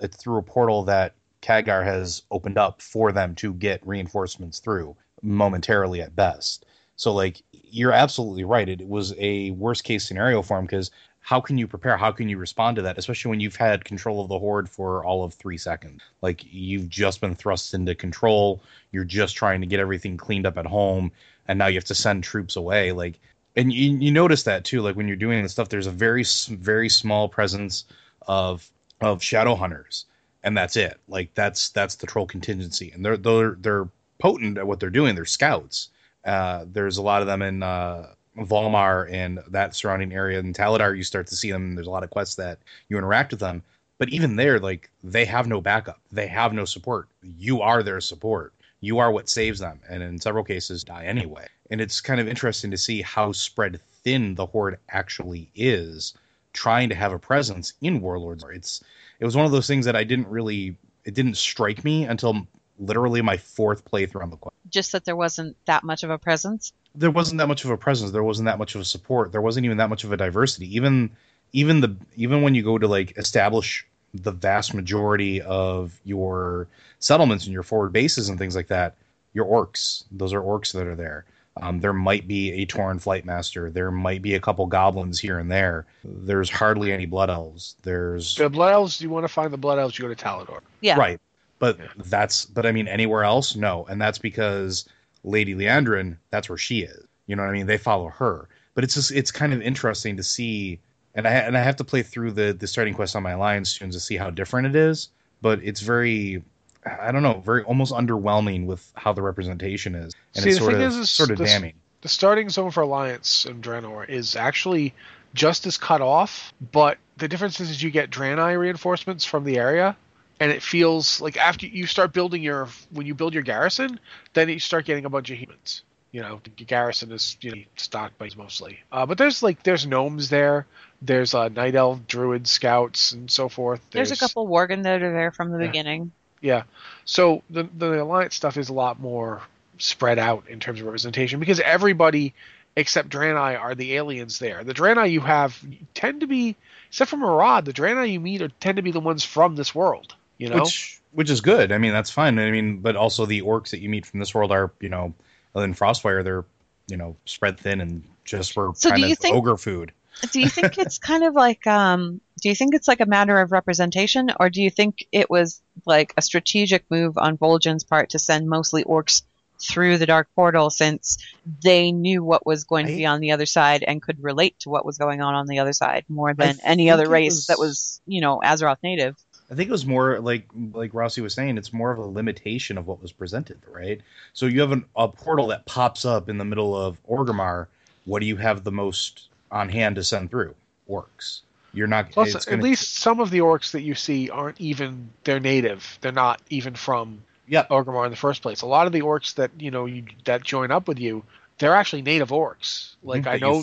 [SPEAKER 5] it's through a portal that Khadgar has opened up for them to get reinforcements through momentarily at best. So like you're absolutely right. It was a worst case scenario for him because how can you prepare? How can you respond to that? Especially when you've had control of the horde for all of three seconds. Like you've just been thrust into control. You're just trying to get everything cleaned up at home, and now you have to send troops away. Like, and you, you notice that too. Like when you're doing this stuff, there's a very very small presence of of shadow hunters and that's it. Like that's that's the troll contingency, and they're they're they're potent at what they're doing. They're scouts. Uh, there's a lot of them in uh, Vol'mar and that surrounding area. In Talador, you start to see them. There's a lot of quests that you interact with them, but even there, like they have no backup. They have no support. You are their support. You are what saves them, and in several cases, die anyway. And it's kind of interesting to see how spread thin the horde actually is, trying to have a presence in Warlords. It's it was one of those things that I didn't really it didn't strike me until literally my fourth playthrough on the quest.
[SPEAKER 4] Just that there wasn't that much of a presence.
[SPEAKER 5] There wasn't that much of a presence. There wasn't that much of a support. There wasn't even that much of a diversity. Even even the even when you go to like establish the vast majority of your settlements and your forward bases and things like that, your orcs. Those are orcs that are there. Um, there might be a Tauren Flight Master. There might be a couple goblins here and there. There's hardly any Blood Elves. There's
[SPEAKER 6] The blood elves. You want to find the blood elves? You go to Talador.
[SPEAKER 4] Yeah.
[SPEAKER 5] Right. But that's but I mean anywhere else, no. And that's because Lady Liadrin, that's where she is. You know what I mean? They follow her. But it's just it's kind of interesting to see and I and I have to play through the the starting quest on my alliance soon to see how different it is. But it's very I don't know, very almost underwhelming with how the representation is. And
[SPEAKER 6] See,
[SPEAKER 5] it's sort of
[SPEAKER 6] is, is
[SPEAKER 5] sort of
[SPEAKER 6] this-
[SPEAKER 5] damning.
[SPEAKER 6] The starting zone for Alliance in Draenor is actually just as cut off, but the difference is you get Draenei reinforcements from the area, and it feels like after you start building your when you build your garrison, then you start getting a bunch of humans. You know, the garrison is you know stocked by mostly, uh, but there's like there's gnomes there, there's uh, night elf, druid, scouts, and so forth.
[SPEAKER 4] There's, a couple Worgen that are there from the
[SPEAKER 6] Yeah.
[SPEAKER 4] beginning.
[SPEAKER 6] Yeah. So the the alliance stuff is a lot more spread out in terms of representation because everybody except Draenei are the aliens there. The Draenei you have tend to be except for Maraad, the Draenei you meet are, tend to be the ones from this world. You know?
[SPEAKER 5] Which which is good. I mean, that's fine. I mean, but also the orcs that you meet from this world are, you know, other than Frostfire, they're, you know, spread thin and just for
[SPEAKER 4] So do
[SPEAKER 5] kind
[SPEAKER 4] you
[SPEAKER 5] of
[SPEAKER 4] think-
[SPEAKER 5] ogre food.
[SPEAKER 4] Do you think it's kind of like um do you think it's like a matter of representation or do you think it was like a strategic move on Vol'jin's part to send mostly orcs through the dark portal since they knew what was going to be on the other side and could relate to what was going on on the other side more than any other race
[SPEAKER 5] was-
[SPEAKER 4] that was, you know, Azeroth native.
[SPEAKER 5] I think it was more like like Rossi was saying, it's more of a limitation of what was presented, right? So you have an, a portal that pops up in the middle of Orgrimmar. What do you have the most on hand to send through? Orcs. You're not.
[SPEAKER 6] Plus, at
[SPEAKER 5] gonna,
[SPEAKER 6] least some of the orcs that you see aren't even they're native. They're not even from
[SPEAKER 5] yeah.
[SPEAKER 6] Orgrimmar in the first place. A lot of the orcs that you know you, that join up with you, they're actually native orcs. Like
[SPEAKER 5] that
[SPEAKER 6] I know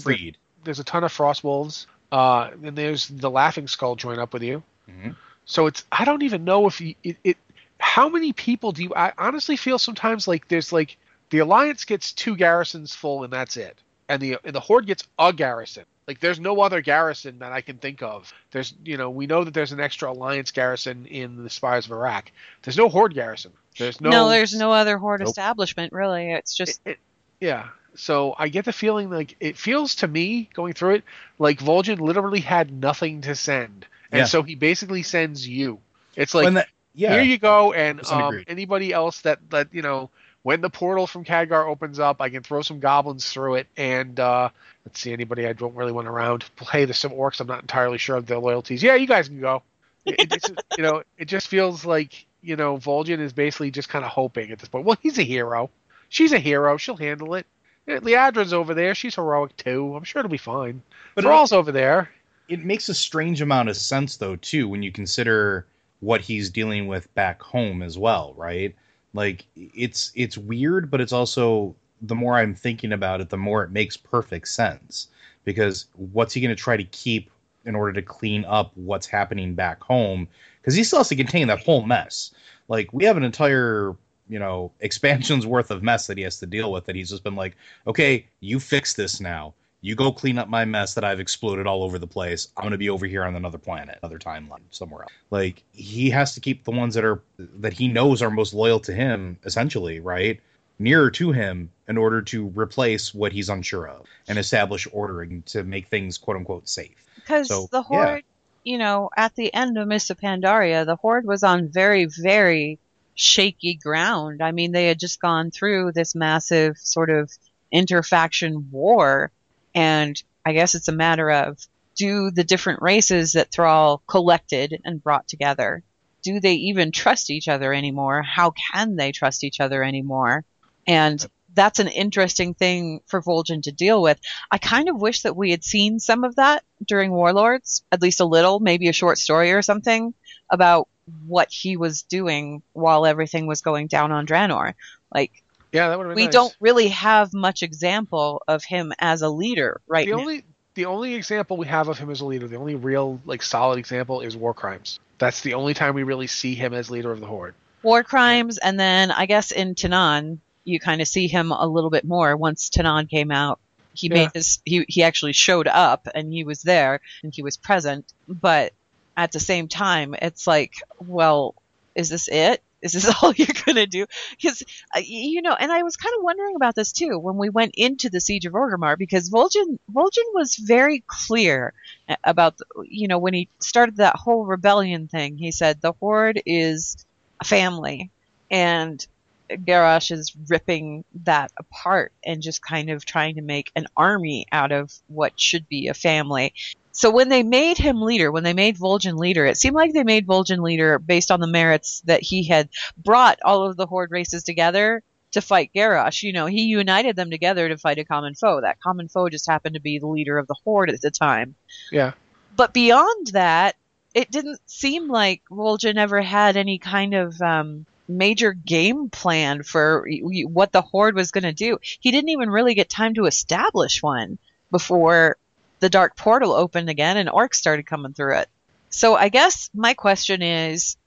[SPEAKER 6] there's a ton of frost wolves. Uh, and there's the laughing skull join up with you.
[SPEAKER 5] Mhm.
[SPEAKER 6] So it's I don't even know if you, it, it. How many people do you? I honestly feel sometimes like there's like the alliance gets two garrisons full and that's it, and the and the horde gets a garrison. Like there's no other garrison that I can think of. There's you know we know that there's an extra alliance garrison in the Spires of Arak. There's no horde garrison. There's no.
[SPEAKER 4] No, there's no other horde
[SPEAKER 5] Nope.
[SPEAKER 4] establishment really. It's just
[SPEAKER 6] it, yeah. So I get the feeling like it feels to me going through it like Vol'jin literally had nothing to send, and
[SPEAKER 5] Yeah.
[SPEAKER 6] so he basically sends you. It's like
[SPEAKER 5] that- yeah.
[SPEAKER 6] here you go, and um, anybody else that that you know when the portal from Khadgar opens up, I can throw some goblins through it, and uh, let's see anybody I don't really want around. Hey, there's some orcs. I'm not entirely sure of their loyalties. Yeah, you guys can go. It, it, it's, you know, it just feels like you know Vol'jin is basically just kind of hoping at this point. Well, he's a hero. She's a hero. She'll handle it. Yeah, Liadrin's over there. She's heroic too. I'm sure it'll be fine.
[SPEAKER 5] But
[SPEAKER 6] Thrall's over there.
[SPEAKER 5] It makes a strange amount of sense though too when you consider what he's dealing with back home as well, right? Like it's it's weird, but it's also the more I'm thinking about it, the more it makes perfect sense. Because what's he going to try to keep in order to clean up what's happening back home? Because he still has to contain that whole mess. Like we have an entire you know expansions worth of mess that he has to deal with that he's just been like okay you fix this now you go clean up my mess that I've exploded all over the place. I'm going to be over here on another planet, another timeline, somewhere else. Like he has to keep the ones that are that he knows are most loyal to him, essentially, right? Nearer to him in order to replace what he's unsure of and establish ordering to make things quote unquote safe.
[SPEAKER 4] Because
[SPEAKER 5] So,
[SPEAKER 4] the horde, you know, at the end of Mists of Pandaria, the horde was on very, very shaky ground. I mean, they had just gone through this massive sort of interfaction war, and I guess it's a matter of do the different races that Thrall collected and brought together, do they even trust each other anymore? How can they trust each other anymore? And that's an interesting thing for Vol'jin to deal with. I kind of wish that we had seen some of that during Warlords, at least a little, maybe a short story or something about what he was doing while everything was going down on Draenor. Like
[SPEAKER 6] Yeah, that would have been
[SPEAKER 4] we
[SPEAKER 6] nice.
[SPEAKER 4] don't really have much example of him as a leader right
[SPEAKER 6] the
[SPEAKER 4] now.
[SPEAKER 6] only the only example we have of him as a leader, the only real like solid example is War Crimes. That's the only time we really see him as leader of the Horde.
[SPEAKER 4] War crimes, and then I guess in Tanaan you kind of see him a little bit more once Tanaan came out. He
[SPEAKER 6] Yeah.
[SPEAKER 4] made his he he actually showed up and he was there and he was present, but at the same time it's like, well, is this it? This is this all you're gonna do? Because uh, you know, and I was kind of wondering about this too when we went into the siege of Orgrimmar because Vol'jin Vol'jin was very clear uh, about the, you know when he started that whole rebellion thing. He said the horde is a family, and Garrosh is ripping that apart and just kind of trying to make an army out of what should be a family. So when they made him leader, when they made Vol'jin leader, it seemed like they made Vol'jin leader based on the merits that he had brought all of the Horde races together to fight Garrosh. You know, he united them together to fight a common foe. That common foe just happened to be the leader of the Horde at the time.
[SPEAKER 6] Yeah.
[SPEAKER 4] But beyond that, it didn't seem like Vol'jin ever had any kind of um, major game plan for y- y- what the Horde was going to do. He didn't even really get time to establish one before the Dark Portal opened again and orcs started coming through it. So I guess my question is,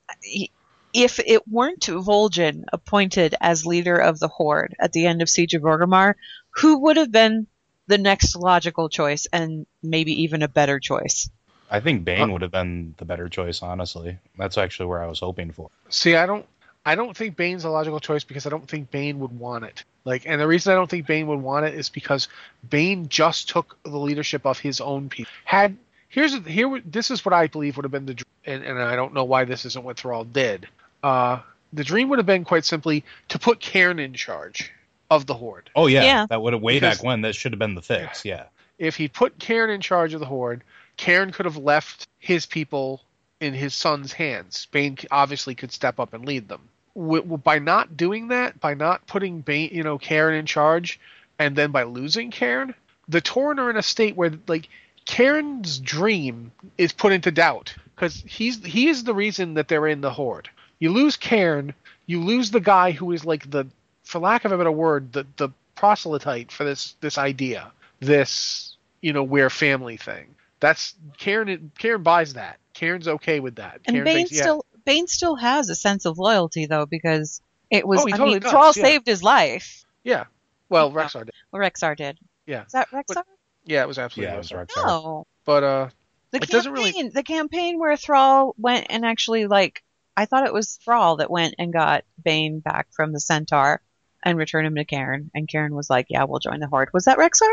[SPEAKER 4] if it weren't Vol'jin appointed as leader of the Horde at the end of Siege of Orgrimmar, who would have been the next logical choice and maybe even a better choice?
[SPEAKER 5] I think Bane uh, would have been the better choice, honestly. That's actually where I was hoping for.
[SPEAKER 6] See, I don't I don't think Bane's a logical choice because I don't think Bane would want it. Like and the reason I don't think Bane would want it is because Bane just took the leadership of his own people. Had here's here this is what I believe would have been the dr- and, and I don't know why this isn't what Thrall did. Uh the dream would have been quite simply to put Cairn in charge of the horde.
[SPEAKER 5] Oh yeah,
[SPEAKER 4] Yeah.
[SPEAKER 5] that would have way
[SPEAKER 6] Because-
[SPEAKER 5] back when. That should have been the fix. Yeah.
[SPEAKER 6] if he put Cairn in charge of the horde, Cairn could have left his people in his son's hands. Bane obviously could step up and lead them. W- by not doing that, by not putting Bane, you know, Cairn in charge, and then by losing Cairn, the Tauren are in a state where like Cairn's dream is put into doubt because he's he is the reason that they're in the horde. You lose Cairn, you lose the guy who is like the, for lack of a better word, the the proselyte for this this idea, this you know we're family thing. That's Cairn. Cairn buys that. Cairn's okay with that.
[SPEAKER 4] And
[SPEAKER 6] Cairn
[SPEAKER 4] Bane
[SPEAKER 6] thinks, yeah,
[SPEAKER 4] still Bane still has a sense of loyalty though because it was
[SPEAKER 6] Oh, he
[SPEAKER 4] I
[SPEAKER 6] totally
[SPEAKER 4] mean
[SPEAKER 6] does,
[SPEAKER 4] Thrall
[SPEAKER 6] yeah.
[SPEAKER 4] saved his life.
[SPEAKER 6] yeah. Well, Rexxar did.
[SPEAKER 4] Well, Rexxar did.
[SPEAKER 6] Yeah.
[SPEAKER 4] Is that Rexxar?
[SPEAKER 6] Yeah, it was absolutely
[SPEAKER 5] Yeah, it was
[SPEAKER 6] Rexxar.
[SPEAKER 5] Rexxar.
[SPEAKER 4] No.
[SPEAKER 6] But uh,
[SPEAKER 4] The
[SPEAKER 6] It
[SPEAKER 4] campaign,
[SPEAKER 6] really...
[SPEAKER 4] the campaign where Thrall went and actually like I thought it was Thrall that went and got Bane back from the Centaur and returned him to Cairn, and Cairn was like, "Yeah, we'll join the Horde." Was that Rexxar?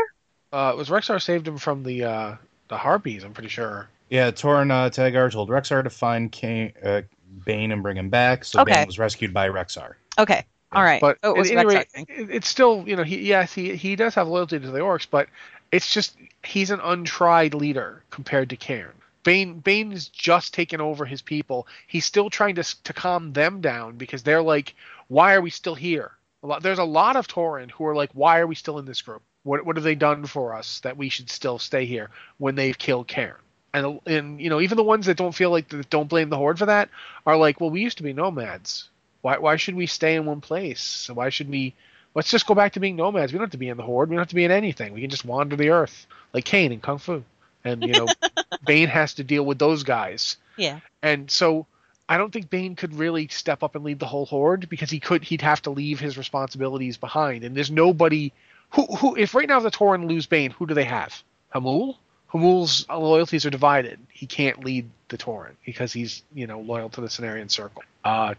[SPEAKER 6] uh, it was Rexxar saved him from the uh the harpies. I'm pretty sure.
[SPEAKER 5] Yeah, Torn uh, Tagar told Rexxar to find Kane, uh, Bane and bring him back, so
[SPEAKER 4] Okay.
[SPEAKER 5] Bane was rescued by Rexxar.
[SPEAKER 4] Okay, all right.
[SPEAKER 6] But
[SPEAKER 4] oh, it was
[SPEAKER 6] at any
[SPEAKER 4] Rexxar.
[SPEAKER 6] rate, it's still you know he yes he he does have loyalty to the orcs, but it's just he's an untried leader compared to Cairn. Bane Bane is just taken over his people. He's still trying to to calm them down because they're like, why are we still here? A lot, there's a lot of Tauren who are like, why are we still in this group? What what have they done for us that we should still stay here when they've killed Cairn? And and you know even the ones that don't feel like that don't blame the horde for that are like, well, we used to be nomads. Why why should we stay in one place? Why should we? Let's just go back to being nomads. We don't have to be in the horde. We don't have to be in anything. We can just wander the earth like Kane in Kung Fu. And you know, Bane has to deal with those guys.
[SPEAKER 4] Yeah.
[SPEAKER 6] And so I don't think Bane could really step up and lead the whole horde because he could he'd have to leave his responsibilities behind. And there's nobody who who if right now the Tauren lose Bane, who do they have? Hamuul? Hamuul's loyalties are divided. He can't lead the Tauren because he's, you know, loyal to the Cenarion circle. Uh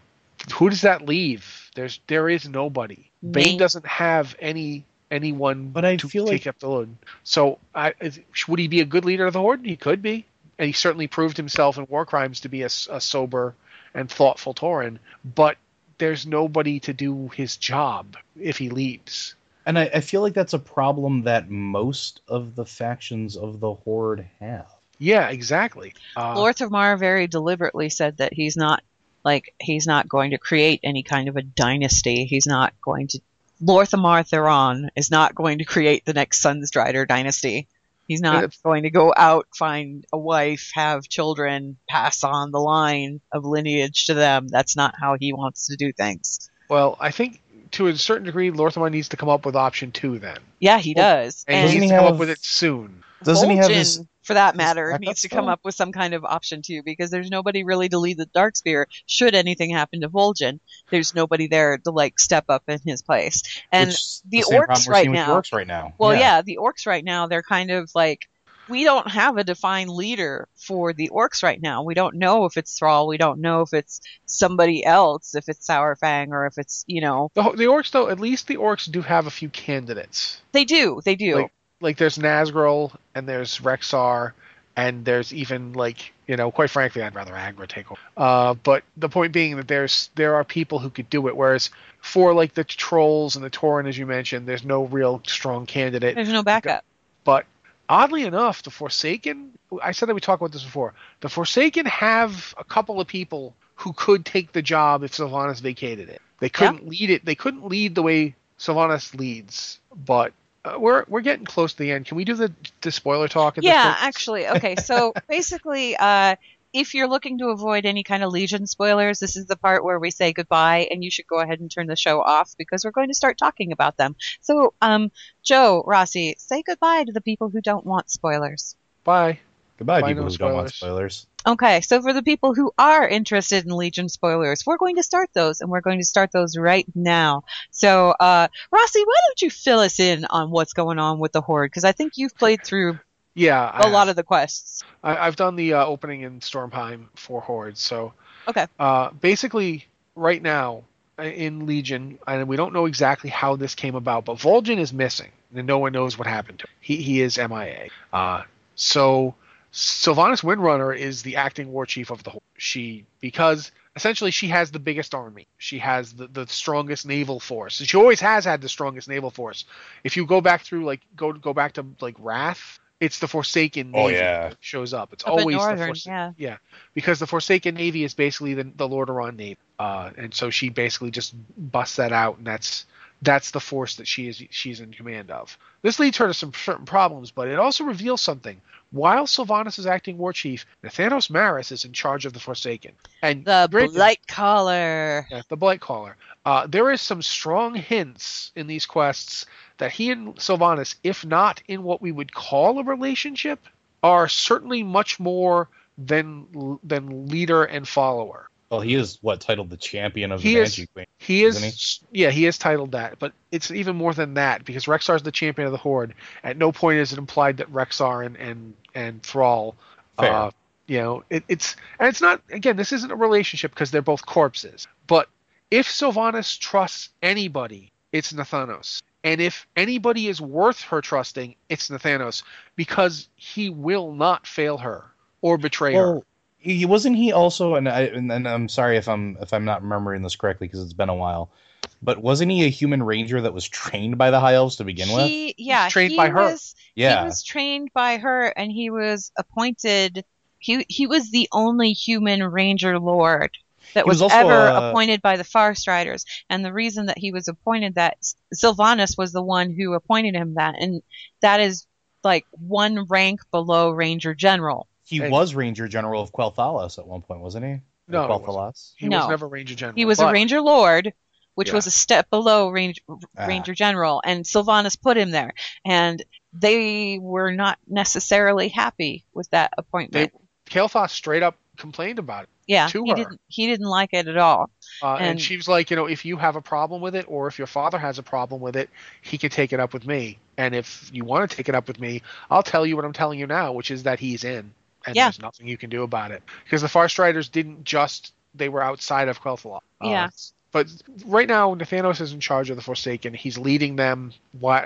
[SPEAKER 6] who does that leave? There's there is nobody. Bane doesn't have any anyone
[SPEAKER 5] But I
[SPEAKER 6] to
[SPEAKER 5] feel
[SPEAKER 6] take
[SPEAKER 5] like-
[SPEAKER 6] up the load. So I is- would he be a good leader of the horde? He could be and he certainly proved himself in War Crimes to be a sober and thoughtful Tauren. But there's nobody to do his job if he leaves.
[SPEAKER 5] And I, I feel like that's a problem that most of the factions of the Horde have.
[SPEAKER 6] Yeah, exactly. Uh,
[SPEAKER 4] Lor'themar very deliberately said that he's not like he's not going to create any kind of a dynasty. He's not going to Lor'themar Theron is not going to create the next Sunstrider dynasty. He's not
[SPEAKER 6] That's-
[SPEAKER 4] going to go out, find a wife, have children, pass on the line of lineage to them. That's not how he wants to do things.
[SPEAKER 6] well, I think to a certain degree, Lor'themar needs to come up with option two then,
[SPEAKER 4] Yeah, he does.
[SPEAKER 6] and,
[SPEAKER 4] And
[SPEAKER 6] he
[SPEAKER 5] Doesn't
[SPEAKER 6] needs
[SPEAKER 5] he
[SPEAKER 6] to come
[SPEAKER 5] have-
[SPEAKER 6] up with it soon.
[SPEAKER 5] Doesn't he have
[SPEAKER 4] Vol'jin,
[SPEAKER 5] his?
[SPEAKER 4] for that matter,
[SPEAKER 5] backup
[SPEAKER 4] needs to come up with some kind of option two because there's nobody really to lead the Darkspear. Should anything happen to Vol'jin, there's nobody there to like step up in his place. And
[SPEAKER 5] which
[SPEAKER 4] the
[SPEAKER 5] same problem
[SPEAKER 4] orcs right now-
[SPEAKER 5] the orcs right now.
[SPEAKER 4] well, yeah. the orcs right now, they're kind of like we don't have a defined leader for the orcs right now. We don't know if it's Thrall. We don't know if it's somebody else, if it's Saurfang, or if it's you know
[SPEAKER 6] The, the orcs, though, at least the orcs do have a few candidates.
[SPEAKER 4] they do, they do.
[SPEAKER 6] Like, like there's Nazgul and there's Rexar, and there's even like you know, quite frankly, I'd rather Aggra take over. Uh, but the point being that there's there are people who could do it, whereas for like the trolls and the Tauren, as you mentioned, there's no real strong candidate.
[SPEAKER 4] there's no backup.
[SPEAKER 6] But oddly enough, the Forsaken, I said that we talked about this before. The Forsaken have a couple of people who could take the job if Sylvanas vacated it. They couldn't lead it. They couldn't lead the way Sylvanas leads, but uh, we're we're getting close to the end. Can we do the the spoiler talk? At
[SPEAKER 4] Yeah, actually, okay. So basically, uh, if you're looking to avoid any kind of Legion spoilers, this is the part where we say goodbye, and you should go ahead and turn the show off because we're going to start talking about them. So, um, Joe Rossi, say goodbye to the people who don't want spoilers.
[SPEAKER 6] Bye.
[SPEAKER 5] Goodbye,
[SPEAKER 6] Why
[SPEAKER 5] people
[SPEAKER 6] no
[SPEAKER 5] who don't want
[SPEAKER 6] spoilers?
[SPEAKER 5] spoilers.
[SPEAKER 4] Okay, so for the people who are interested in Legion spoilers, we're going to start those, and we're going to start those right now. So, uh, Rossi, why don't you fill us in on what's going on with the Horde? Because I think you've played through
[SPEAKER 6] Yeah,
[SPEAKER 4] a lot of the quests.
[SPEAKER 6] I, I've done the uh, opening in Stormheim for Horde. So
[SPEAKER 4] Okay.
[SPEAKER 6] uh, basically, right now uh, in Legion, and we don't know exactly how this came about, but Vol'jin is missing, and no one knows what happened to him. He he is MIA. Uh, so Sylvanas Windrunner is the acting war chief of the Horde. She because essentially she has the biggest army. She has the, the strongest naval force. She always has had the strongest naval force. If you go back through like go go back to like Wrath, it's the Forsaken
[SPEAKER 5] Oh,
[SPEAKER 6] Navy
[SPEAKER 5] yeah.
[SPEAKER 6] that shows up. It's
[SPEAKER 4] Up in
[SPEAKER 6] always the
[SPEAKER 4] Northern,
[SPEAKER 6] Forsaken
[SPEAKER 4] yeah.
[SPEAKER 6] because the Forsaken Navy is basically the, the Lordaeron Navy, uh, and so she basically just busts that out, and that's that's the force that she is she's in command of. This leads her to some certain problems, but it also reveals something. While Sylvanas is acting war chief, Nathanos Marris is in charge of the Forsaken, and
[SPEAKER 4] The
[SPEAKER 6] granted-
[SPEAKER 4] Blight Caller.
[SPEAKER 6] yeah, the Blight Caller. Uh, there is some strong hints in these quests that he and Sylvanas, if not in what we would call a relationship, are certainly much more than than leader and follower.
[SPEAKER 5] Well, he is what titled the champion of
[SPEAKER 6] He
[SPEAKER 5] the Banshee Queen.
[SPEAKER 6] He is,
[SPEAKER 5] Isn't
[SPEAKER 6] yeah, he is titled that, but it's even more than that because Rexar is the champion of the Horde. At no point is it implied that Rexar and and and Thrall, uh, you know, it, it's and it's not again. This isn't a relationship because they're both corpses. But if Sylvanas trusts anybody, it's Nathanos. And if anybody is worth her trusting, it's Nathanos because he will not fail her or betray her.
[SPEAKER 5] He wasn't he also, and I and, and I'm sorry if I'm if I'm not remembering this correctly because it's been a while, but wasn't he a human ranger that was trained by the High Elves to begin with?
[SPEAKER 4] He, yeah,
[SPEAKER 6] trained
[SPEAKER 4] he
[SPEAKER 6] by her.
[SPEAKER 4] Was,
[SPEAKER 5] Yeah.
[SPEAKER 4] he was trained by her, and he was appointed. He he was the only human ranger lord that
[SPEAKER 5] He was
[SPEAKER 4] was,
[SPEAKER 5] also
[SPEAKER 4] ever
[SPEAKER 5] a-
[SPEAKER 4] appointed by the Far Striders. And the reason that he was appointed that Sylvanas was the one who appointed him that, and that is like one rank below Ranger General.
[SPEAKER 5] He
[SPEAKER 6] And-
[SPEAKER 5] was Ranger General of Quel'Thalas at one point, wasn't he?
[SPEAKER 6] No, he wasn't.
[SPEAKER 5] Quel'Thalas.
[SPEAKER 6] He
[SPEAKER 4] No.
[SPEAKER 6] was never Ranger General.
[SPEAKER 4] He was a Ranger Lord, which
[SPEAKER 6] Yeah.
[SPEAKER 4] was a step below Range,
[SPEAKER 5] Ah.
[SPEAKER 4] Ranger General, and Sylvanas put him there. And they were not necessarily happy with that appointment.
[SPEAKER 6] Kael'thas straight up complained about it.
[SPEAKER 4] Yeah,
[SPEAKER 6] to
[SPEAKER 4] he
[SPEAKER 6] her.
[SPEAKER 4] didn't. He didn't like it at all.
[SPEAKER 6] Uh, and,
[SPEAKER 4] And-
[SPEAKER 6] she was like, you know, if you have a problem with it, or if your father has a problem with it, he can take it up with me. And if you want to take it up with me, I'll tell you what I'm telling you now, which is that he's in, and
[SPEAKER 4] Yeah.
[SPEAKER 6] there's nothing you can do about it. Because the Far Striders didn't just they were outside of Quel'Thalas. Uh,
[SPEAKER 4] Yeah.
[SPEAKER 6] But right now, Nathanos is in charge of the Forsaken. He's leading them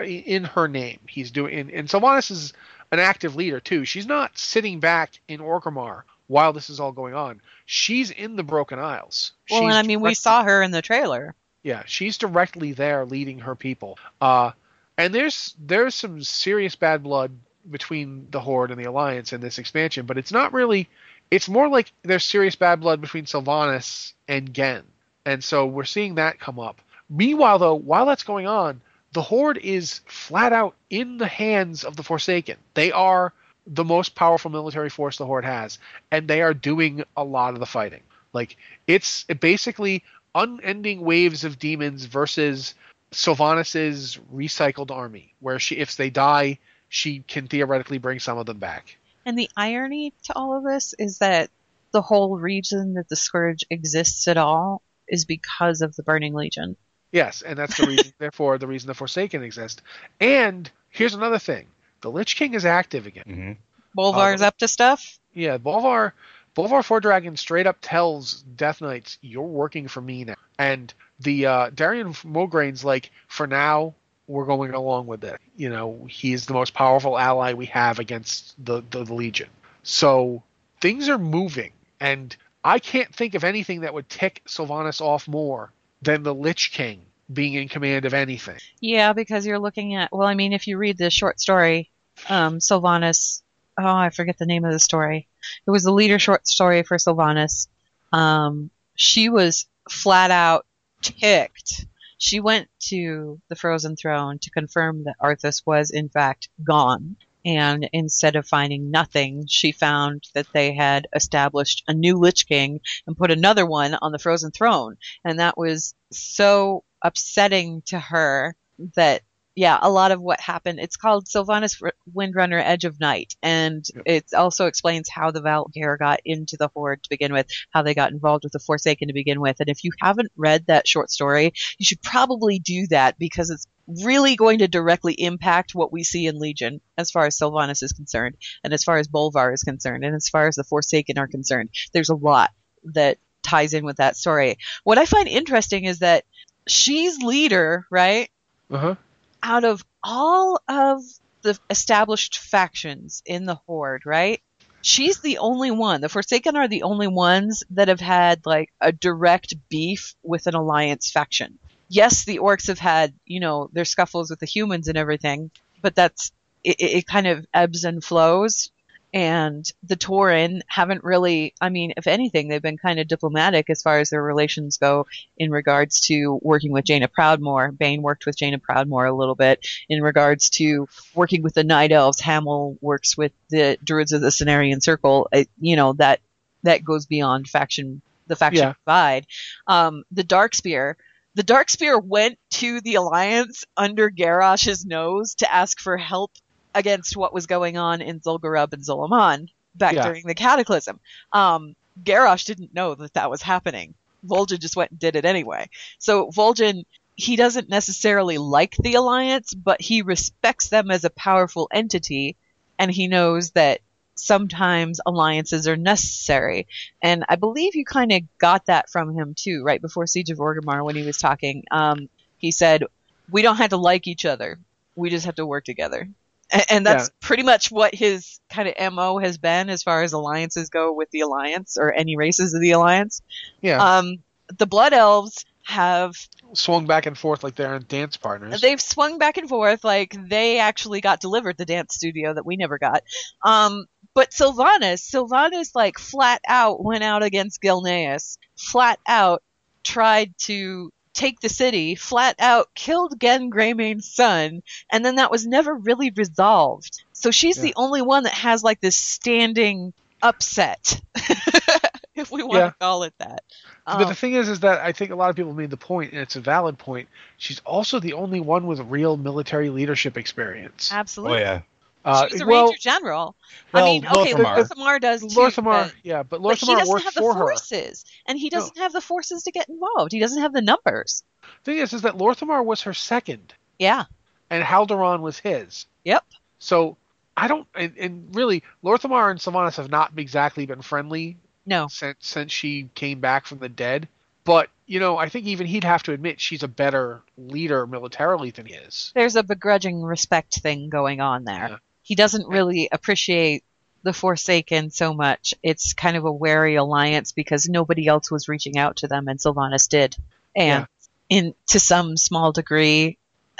[SPEAKER 6] in her name. He's doing, and Sylvanas is an active leader too. She's not sitting back in Orgrimmar while this is all going on. She's in the Broken Isles.
[SPEAKER 4] Well,
[SPEAKER 6] She's
[SPEAKER 4] and I mean, we saw her in the trailer.
[SPEAKER 6] yeah, she's directly there leading her people. Uh, and there's there's some serious bad blood between the Horde and the Alliance in this expansion, but it's not really. It's more like there's serious bad blood between Sylvanas and Genn, and so we're seeing that come up. Meanwhile, though, while that's going on, the Horde is flat out in the hands of the Forsaken. They are the most powerful military force the Horde has, and they are doing a lot of the fighting. Like it's basically unending waves of demons versus Sylvanas's recycled army, where she if they die, she can theoretically bring some of them back.
[SPEAKER 4] And the irony to all of this is that the whole reason that the Scourge exists at all is because of the Burning Legion.
[SPEAKER 6] Yes, and that's the reason. therefore, the reason the Forsaken exist. And here's another thing: the Lich King is active again.
[SPEAKER 5] hmm
[SPEAKER 4] Bolvar's
[SPEAKER 6] Uh,
[SPEAKER 4] up to stuff.
[SPEAKER 6] Yeah, Bolvar, Bolvar Fordragon straight up tells Death Knights, "You're working for me now." And the uh, Darion Mograine's like, "For now, we're going along with it. You know, he's the most powerful ally we have against the the, the Legion." So things are moving, and I can't think of anything that would tick Sylvanas off more than the Lich King being in command of anything.
[SPEAKER 4] Yeah, because you're looking at. Well, I mean, if you read the short story, um, Sylvanas. Oh, I forget the name of the story. It was the leader short story for Sylvanas. Um, she was flat out ticked. She went to the Frozen Throne to confirm that Arthas was in fact gone. And instead of finding nothing, she found that they had established a new Lich King and put another one on the Frozen Throne. And that was so upsetting to her that yeah, a lot of what happened. It's called Sylvanas Windrunner Edge of Night, and it also explains how the Val'kyr got into the Horde to begin with, how they got involved with the Forsaken to begin with. And if you haven't read that short story, you should probably do that because it's really going to directly impact what we see in Legion as far as Sylvanas is concerned, and as far as Bolvar is concerned, and as far as the Forsaken are concerned. There's a lot that ties in with that story. What I find interesting is that she's leader, right?
[SPEAKER 6] Uh huh.
[SPEAKER 4] out of all of the established factions in the Horde, right? She's the only one. The Forsaken are the only ones that have had like a direct beef with an alliance faction. Yes, the orcs have had, you know, their scuffles with the humans and everything, but that's it it kind of ebbs and flows. And the Tauren haven't really, I mean, if anything, they've been kind of diplomatic as far as their relations go in regards to working with Jaina Proudmoore. Bane worked with Jaina Proudmoore a little bit in regards to working with the Night Elves. Hamuul works with the Druids of the Cenarion Circle. Uh, you know that that goes beyond faction the faction
[SPEAKER 6] Yeah.
[SPEAKER 4] divide. Um, the Darkspear. The Darkspear went to the Alliance under Garrosh's nose to ask for help against what was going on in Zul'Gurub and Zul'Aman back
[SPEAKER 6] Yeah.
[SPEAKER 4] during the Cataclysm. Um, Garrosh didn't know that that was happening. Vol'jin just went and did it anyway. So Vol'jin, he doesn't necessarily like the Alliance, but he respects them as a powerful entity, and he knows that sometimes alliances are necessary. And I believe you kind of got that from him too, right before Siege of Orgrimmar when he was talking. Um, he said, "We don't have to like each other. We just have to work together." A- And that's pretty much what his kind of MO has been as far as alliances go with the Alliance or any races of the Alliance.
[SPEAKER 6] Yeah.
[SPEAKER 4] Um, the Blood Elves have
[SPEAKER 6] Swung back and forth like they're in dance partners.
[SPEAKER 4] They've swung back and forth. Like they actually got delivered the dance studio that we never got. Um, but Sylvanas, Sylvanas like flat out went out against Gilneas. Flat out tried to take the city. Flat out killed Genn Greymane's son, and then that was never really resolved. So she's the only one that has like this standing upset, if we want
[SPEAKER 6] Yeah.
[SPEAKER 4] to call it that.
[SPEAKER 6] but the
[SPEAKER 4] Um,
[SPEAKER 6] thing is, is that I think a lot of people made the point, and it's a valid point. She's also the only one with real military leadership experience.
[SPEAKER 4] Absolutely.
[SPEAKER 5] Oh yeah.
[SPEAKER 6] Uh,
[SPEAKER 4] She's a
[SPEAKER 6] well,
[SPEAKER 4] Ranger General.
[SPEAKER 5] Well,
[SPEAKER 4] I mean, okay,
[SPEAKER 5] Lor'themar.
[SPEAKER 4] Lor'themar does too, Lor'themar,
[SPEAKER 6] yeah, but
[SPEAKER 4] but he
[SPEAKER 6] Lor'themar
[SPEAKER 4] doesn't have the
[SPEAKER 6] for her.
[SPEAKER 4] forces, and he doesn't have the forces to get involved. He doesn't have the numbers.
[SPEAKER 6] thing is, is that Lor'themar was her second,
[SPEAKER 4] Yeah.
[SPEAKER 6] and Halduron was his.
[SPEAKER 4] Yep.
[SPEAKER 6] So I don't, and, and really, Lor'themar and Sylvanas have not exactly been friendly
[SPEAKER 4] No.
[SPEAKER 6] since since she came back from the dead. But you know, I think even he'd have to admit she's a better leader militarily than he is.
[SPEAKER 4] There's a begrudging respect thing going on there.
[SPEAKER 6] Yeah.
[SPEAKER 4] He doesn't really appreciate the Forsaken so much. It's kind of a wary alliance because nobody else was reaching out to them, and Sylvanas did. And in to some small degree,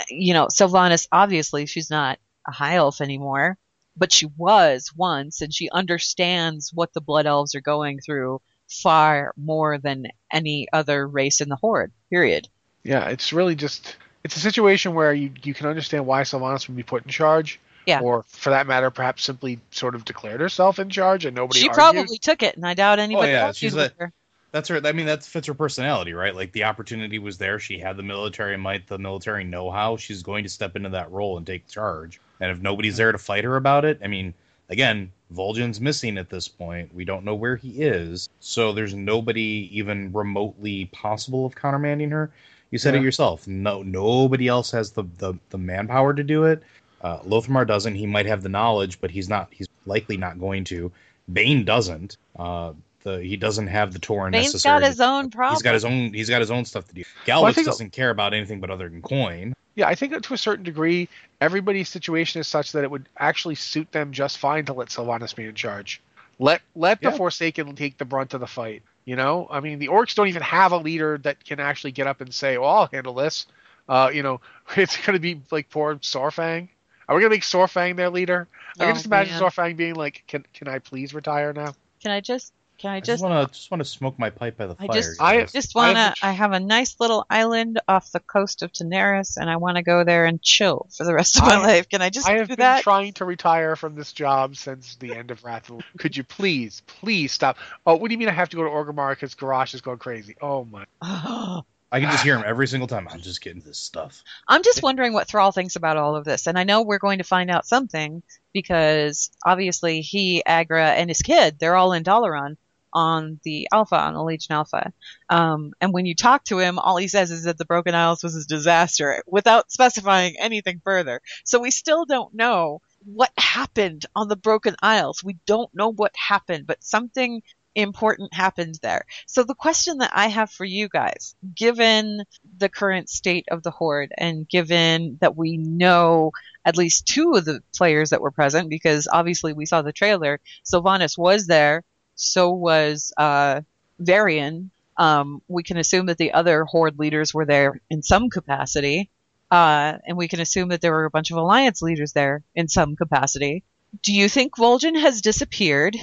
[SPEAKER 4] you know, Sylvanas obviously she's not a high elf anymore, but she was once, and she understands what the Blood Elves are going through far more than any other race in the Horde. Period.
[SPEAKER 6] Yeah, it's really just it's a situation where you you can understand why Sylvanas would be put in charge.
[SPEAKER 4] Yeah.
[SPEAKER 6] Or for that matter, perhaps simply sort of declared herself in charge and nobody
[SPEAKER 4] she
[SPEAKER 6] argues.
[SPEAKER 4] probably took it, and I doubt oh, anybody
[SPEAKER 5] Oh, yeah, she's
[SPEAKER 4] with
[SPEAKER 5] a-
[SPEAKER 4] her.
[SPEAKER 5] That's her. I mean, that fits her personality, right? Like the opportunity was there. She had the military might, the military know-how. She's going to step into that role and take charge. And if nobody's there to fight her about it, I mean, again, Vol'jin's missing at this point. We don't know where he is, so there's nobody even remotely possible of countermanding her. You said
[SPEAKER 6] Yeah.
[SPEAKER 5] it yourself. No, nobody else has the the, the manpower to do it. Uh, Lor'themar doesn't. He might have the knowledge, but he's not. He's likely not going to. Bane doesn't. Uh, the he doesn't have the Tauren
[SPEAKER 4] Bane's
[SPEAKER 5] necessary.
[SPEAKER 4] got his own problem.
[SPEAKER 5] He's got his own. He's got his own stuff to do.
[SPEAKER 6] Well,
[SPEAKER 5] Gallywix
[SPEAKER 6] think-
[SPEAKER 5] doesn't care about anything but other than coin.
[SPEAKER 6] Yeah, I think that to a certain degree, everybody's situation is such that it would actually suit them just fine to let Sylvanas be in charge. Let let the
[SPEAKER 5] Yeah.
[SPEAKER 6] Forsaken take the brunt of the fight. You know, I mean, the orcs don't even have a leader that can actually get up and say, "Well, I'll handle this." Uh, you know, it's going to be like poor Saurfang. Are we going to make Saurfang their leader? I
[SPEAKER 4] Oh,
[SPEAKER 6] can just imagine
[SPEAKER 4] man.
[SPEAKER 6] Saurfang being like, "Can can I please retire now?"
[SPEAKER 4] Can I just? Can I
[SPEAKER 5] I
[SPEAKER 4] just?
[SPEAKER 5] just want to just want to smoke my pipe by the
[SPEAKER 4] I
[SPEAKER 5] fire.
[SPEAKER 4] just-
[SPEAKER 6] I-
[SPEAKER 4] Just wanna. I have a nice little island off the coast of Daenerys, and I want to go there and chill for the rest of my
[SPEAKER 6] I-
[SPEAKER 4] life. Can I just
[SPEAKER 6] I have
[SPEAKER 4] do
[SPEAKER 6] been
[SPEAKER 4] that?
[SPEAKER 6] trying to retire from this job since the end of Wrath. Could you please, please stop? Oh, what do you mean I have to go to Orgrimmar because Garrosh is going crazy? Oh my!
[SPEAKER 5] I can just hear him every single time. I'm just getting this stuff.
[SPEAKER 4] I'm just wondering what Thrall thinks about all of this, and I know we're going to find out something because obviously he, Aggra, and his kid—they're all in Dalaran on the Alpha, on the Legion Alpha. Um, and when you talk to him, all he says is that the Broken Isles was a disaster, without specifying anything further. So we still don't know what happened on the Broken Isles. We don't know what happened, but something important happened there. So the question that I have for you guys, given the current state of the horde and given that we know at least two of the players that were present because obviously we saw the trailer, Sylvanas was there, so was uh Varian. Um, we can assume that the other horde leaders were there in some capacity. Uh, and we can assume that there were a bunch of alliance leaders there in some capacity. Do you think Vol'jin has disappeared?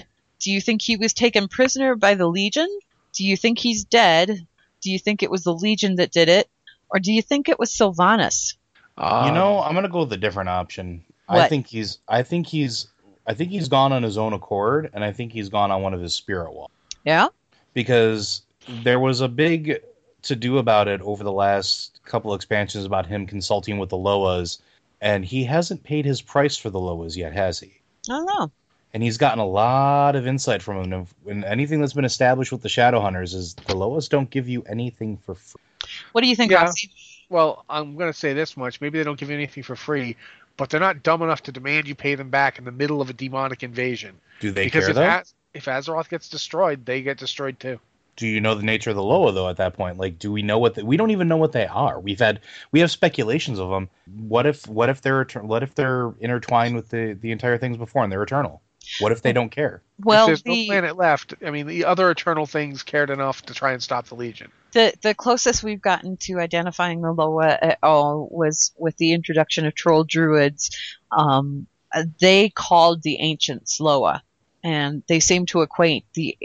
[SPEAKER 4] Do you think he was taken prisoner by the Legion? Do you think he's dead? Do you think it was the Legion that did it? Or do you think it was Sylvanas?
[SPEAKER 6] Uh,
[SPEAKER 5] you know, I'm gonna go with a different option. I think he's. I think he's. I think he's gone on his own accord, and I think he's gone on one of his spirit walks
[SPEAKER 4] Yeah?
[SPEAKER 5] because there was a big to do about it over the last couple expansions about him consulting with the Loas, and he hasn't paid his price for the Loas yet, has he?
[SPEAKER 4] I don't know.
[SPEAKER 5] And he's gotten a lot of insight from him. And anything that's been established with the Shadowhunters is the Loas don't give you anything for free.
[SPEAKER 4] What do you think,
[SPEAKER 6] Yeah.
[SPEAKER 4] Roxy?
[SPEAKER 6] Well, I'm going to say this much: maybe they don't give you anything for free, but they're not dumb enough to demand you pay them back in the middle of a demonic invasion.
[SPEAKER 5] Do they
[SPEAKER 6] because
[SPEAKER 5] care
[SPEAKER 6] if
[SPEAKER 5] though?
[SPEAKER 6] Az- if Azeroth gets destroyed, they get destroyed too.
[SPEAKER 5] do you know the nature of the Loa though? At that point, like, do we know what the, we don't even know what they are? We've had we have speculations of them. What if what if they're what if they're intertwined with the the entire things before and they're eternal? What if they don't care?
[SPEAKER 4] Well,
[SPEAKER 6] if there's
[SPEAKER 4] the,
[SPEAKER 6] no planet left, I mean, the other Eternal things cared enough to try and stop the Legion.
[SPEAKER 4] the the closest we've gotten to identifying the Loa at all was with the introduction of troll druids. Um, they called the ancients Loa, and they seem to equate the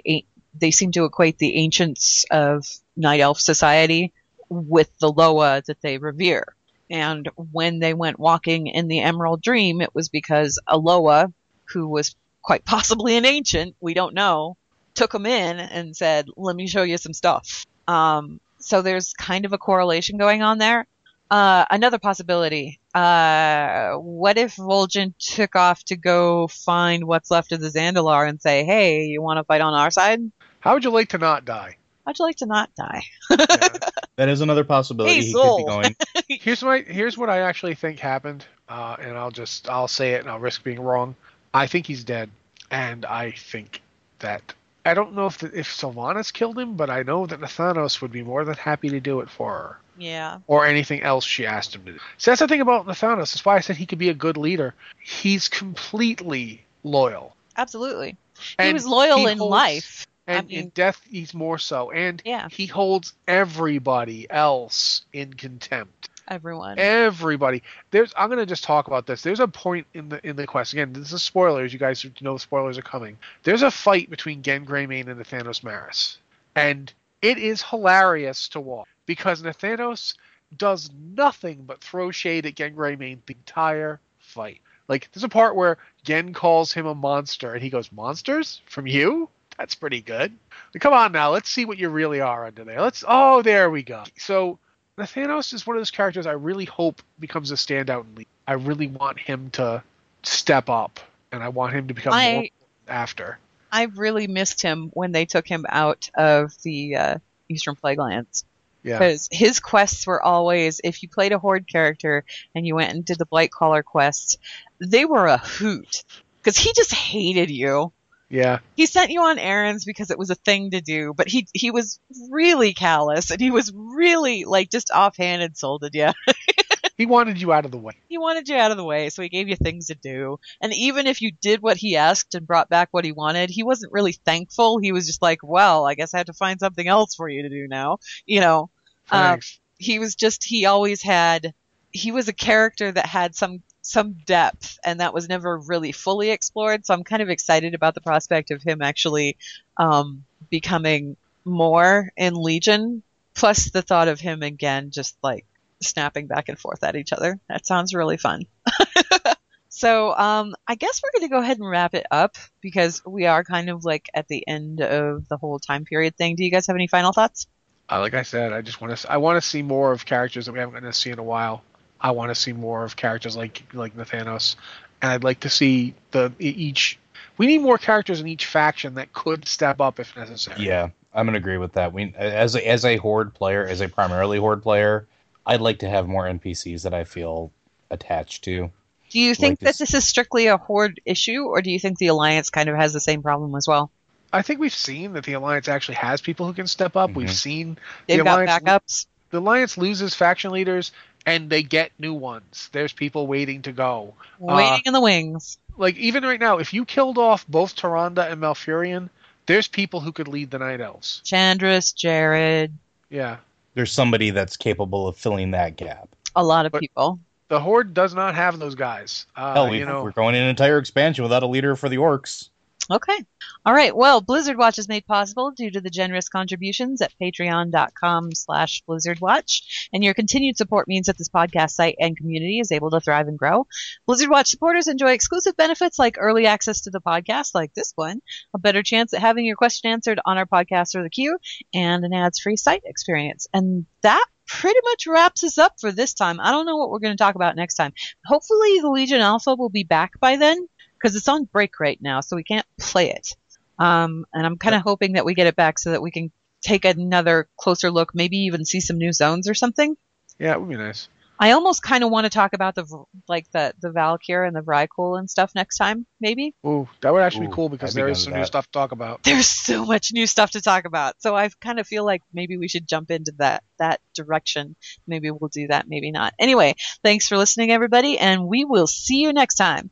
[SPEAKER 4] they seem to equate the ancients of Night Elf society with the Loa that they revere. And when they went walking in the Emerald Dream, it was because a Loa, who was quite possibly an ancient, we don't know, took him in and said, let me show you some stuff. Um, so there's kind of a correlation going on there. Uh, another possibility. Uh, what if Vol'jin took off to go find what's left of the Zandalar and say, hey, you want to fight on our side?
[SPEAKER 6] How would you like to not die?
[SPEAKER 4] How'd you like to not die?
[SPEAKER 6] Yeah.
[SPEAKER 5] That is another possibility.
[SPEAKER 4] Hey,
[SPEAKER 5] he could be going.
[SPEAKER 6] here's my here's what I actually think happened, uh, and I'll just I'll say it and I'll risk being wrong. I think he's dead, and I think that I don't know if the, if Sylvanas killed him, but I know that Nathanos would be more than happy to do it for her,
[SPEAKER 4] yeah.
[SPEAKER 6] or anything else she asked him to do. So that's the thing about Nathanos. That's why I said he could be a good leader. He's completely loyal,
[SPEAKER 4] Absolutely. he was loyal
[SPEAKER 6] he
[SPEAKER 4] in
[SPEAKER 6] holds-
[SPEAKER 4] life.
[SPEAKER 6] and
[SPEAKER 4] mean-
[SPEAKER 6] in death he's more so. And
[SPEAKER 4] Yeah.
[SPEAKER 6] he holds everybody else in contempt.
[SPEAKER 4] Everyone.
[SPEAKER 6] everybody. There's i'm to just talk about this. There's a point in the in the quest. Again this is spoilers. You guys know spoilers are coming. There's a fight between genn greymane and nathanos marris. And it is hilarious to watch because nathanos does nothing but throw shade at genn greymane the entire fight. Like there's a part where genn calls him a monster and he goes monsters? From you? That's pretty good. Come on now. Let's see what you really are under there. Let's oh there we go. So Nathanos is one of those characters I really hope becomes a standout in League. I really want him to step up, and I want him to become
[SPEAKER 4] I-
[SPEAKER 6] more after.
[SPEAKER 4] I really missed him when they took him out of the uh, Eastern Plaguelands.
[SPEAKER 6] Yeah,
[SPEAKER 4] Because his quests were always, if you played a Horde character and you went and did the Blightcaller quests, they were a hoot. Because he just hated you.
[SPEAKER 6] Yeah,
[SPEAKER 4] He sent you on errands because it was a thing to do, but he he was really callous and he was really like just offhand insulted you.
[SPEAKER 6] he wanted you out of the way.
[SPEAKER 4] he wanted you out of the way, so he gave you things to do. And even if you did what he asked and brought back what he wanted, he wasn't really thankful. He was just like, "Well, I guess I have to find something else for you to do now." You know, Um, he was just he always had he was a character that had some some depth and that was never really fully explored so i'm kind of excited about the prospect of him actually um, becoming more in legion plus the thought of him again just like snapping back and forth at each other that sounds really fun so um, i guess we're going to go ahead and wrap it up because we are kind of like at the end of the whole time period thing do you guys have any final thoughts
[SPEAKER 6] Uh, like I said, I just want to. I want to see more of characters that we haven't gotten to see in a while. I want to see more of characters like like Nathanos, and I'd like to see the each. We need more characters in each faction that could step up if necessary.
[SPEAKER 5] Yeah, I'm gonna agree with that. We as a, as a horde player, as a primarily horde player, I'd like to have more NPCs that I feel attached to.
[SPEAKER 4] Do you think
[SPEAKER 5] Like
[SPEAKER 4] that
[SPEAKER 5] this-
[SPEAKER 4] this is strictly a horde issue, or do you think the alliance kind of has the same problem as well?
[SPEAKER 6] I think we've seen that the alliance actually has people who can step up. We've
[SPEAKER 5] Mhm.
[SPEAKER 6] seen
[SPEAKER 4] They've
[SPEAKER 6] the
[SPEAKER 4] got
[SPEAKER 6] alliance,
[SPEAKER 4] backups.
[SPEAKER 6] The alliance loses faction leaders and they get new ones. There's people waiting to go.
[SPEAKER 4] Waiting in the wings.
[SPEAKER 6] Like even right now, if you killed off both Tyrande and Malfurion, there's people who could lead the Night Elves.
[SPEAKER 4] Shandris, Jarod,
[SPEAKER 6] Yeah.
[SPEAKER 5] There's somebody that's capable of filling that gap.
[SPEAKER 4] a lot of
[SPEAKER 6] But-
[SPEAKER 4] people.
[SPEAKER 6] The Horde does not have those guys. Uh,
[SPEAKER 5] Hell, we,
[SPEAKER 6] you know,
[SPEAKER 5] we're going in an entire expansion without a leader for the orcs.
[SPEAKER 4] Okay. All right. Well, Blizzard Watch is made possible due to the generous contributions at patreon.com slash blizzardwatch. And your continued support means that this podcast site and community is able to thrive and grow. Blizzard Watch supporters enjoy exclusive benefits like early access to the podcast, like this one, a better chance at having your question answered on our podcast or the queue, and an ads-free site experience. And that pretty much wraps us up for this time. I don't know what we're going to talk about next time. Hopefully the Legion Alpha will be back by then because it's on break right now, so we can't play it. Um, and I'm kind of hoping that we get it back so that we can take another closer look, maybe even see some new zones or something.
[SPEAKER 6] yeah, it would be nice.
[SPEAKER 4] I almost kind of want to talk about the like the the Val'kyr and the Vrykul and stuff next time, maybe.
[SPEAKER 6] Ooh, that would actually
[SPEAKER 5] Ooh,
[SPEAKER 6] be cool because
[SPEAKER 5] I'd be
[SPEAKER 6] is
[SPEAKER 5] with
[SPEAKER 6] some new stuff to talk about.
[SPEAKER 4] There's so much new stuff to talk about, so I kind of feel like maybe we should jump into that that direction. Maybe we'll do that, maybe not. Anyway, thanks for listening, everybody, and we will see you next time.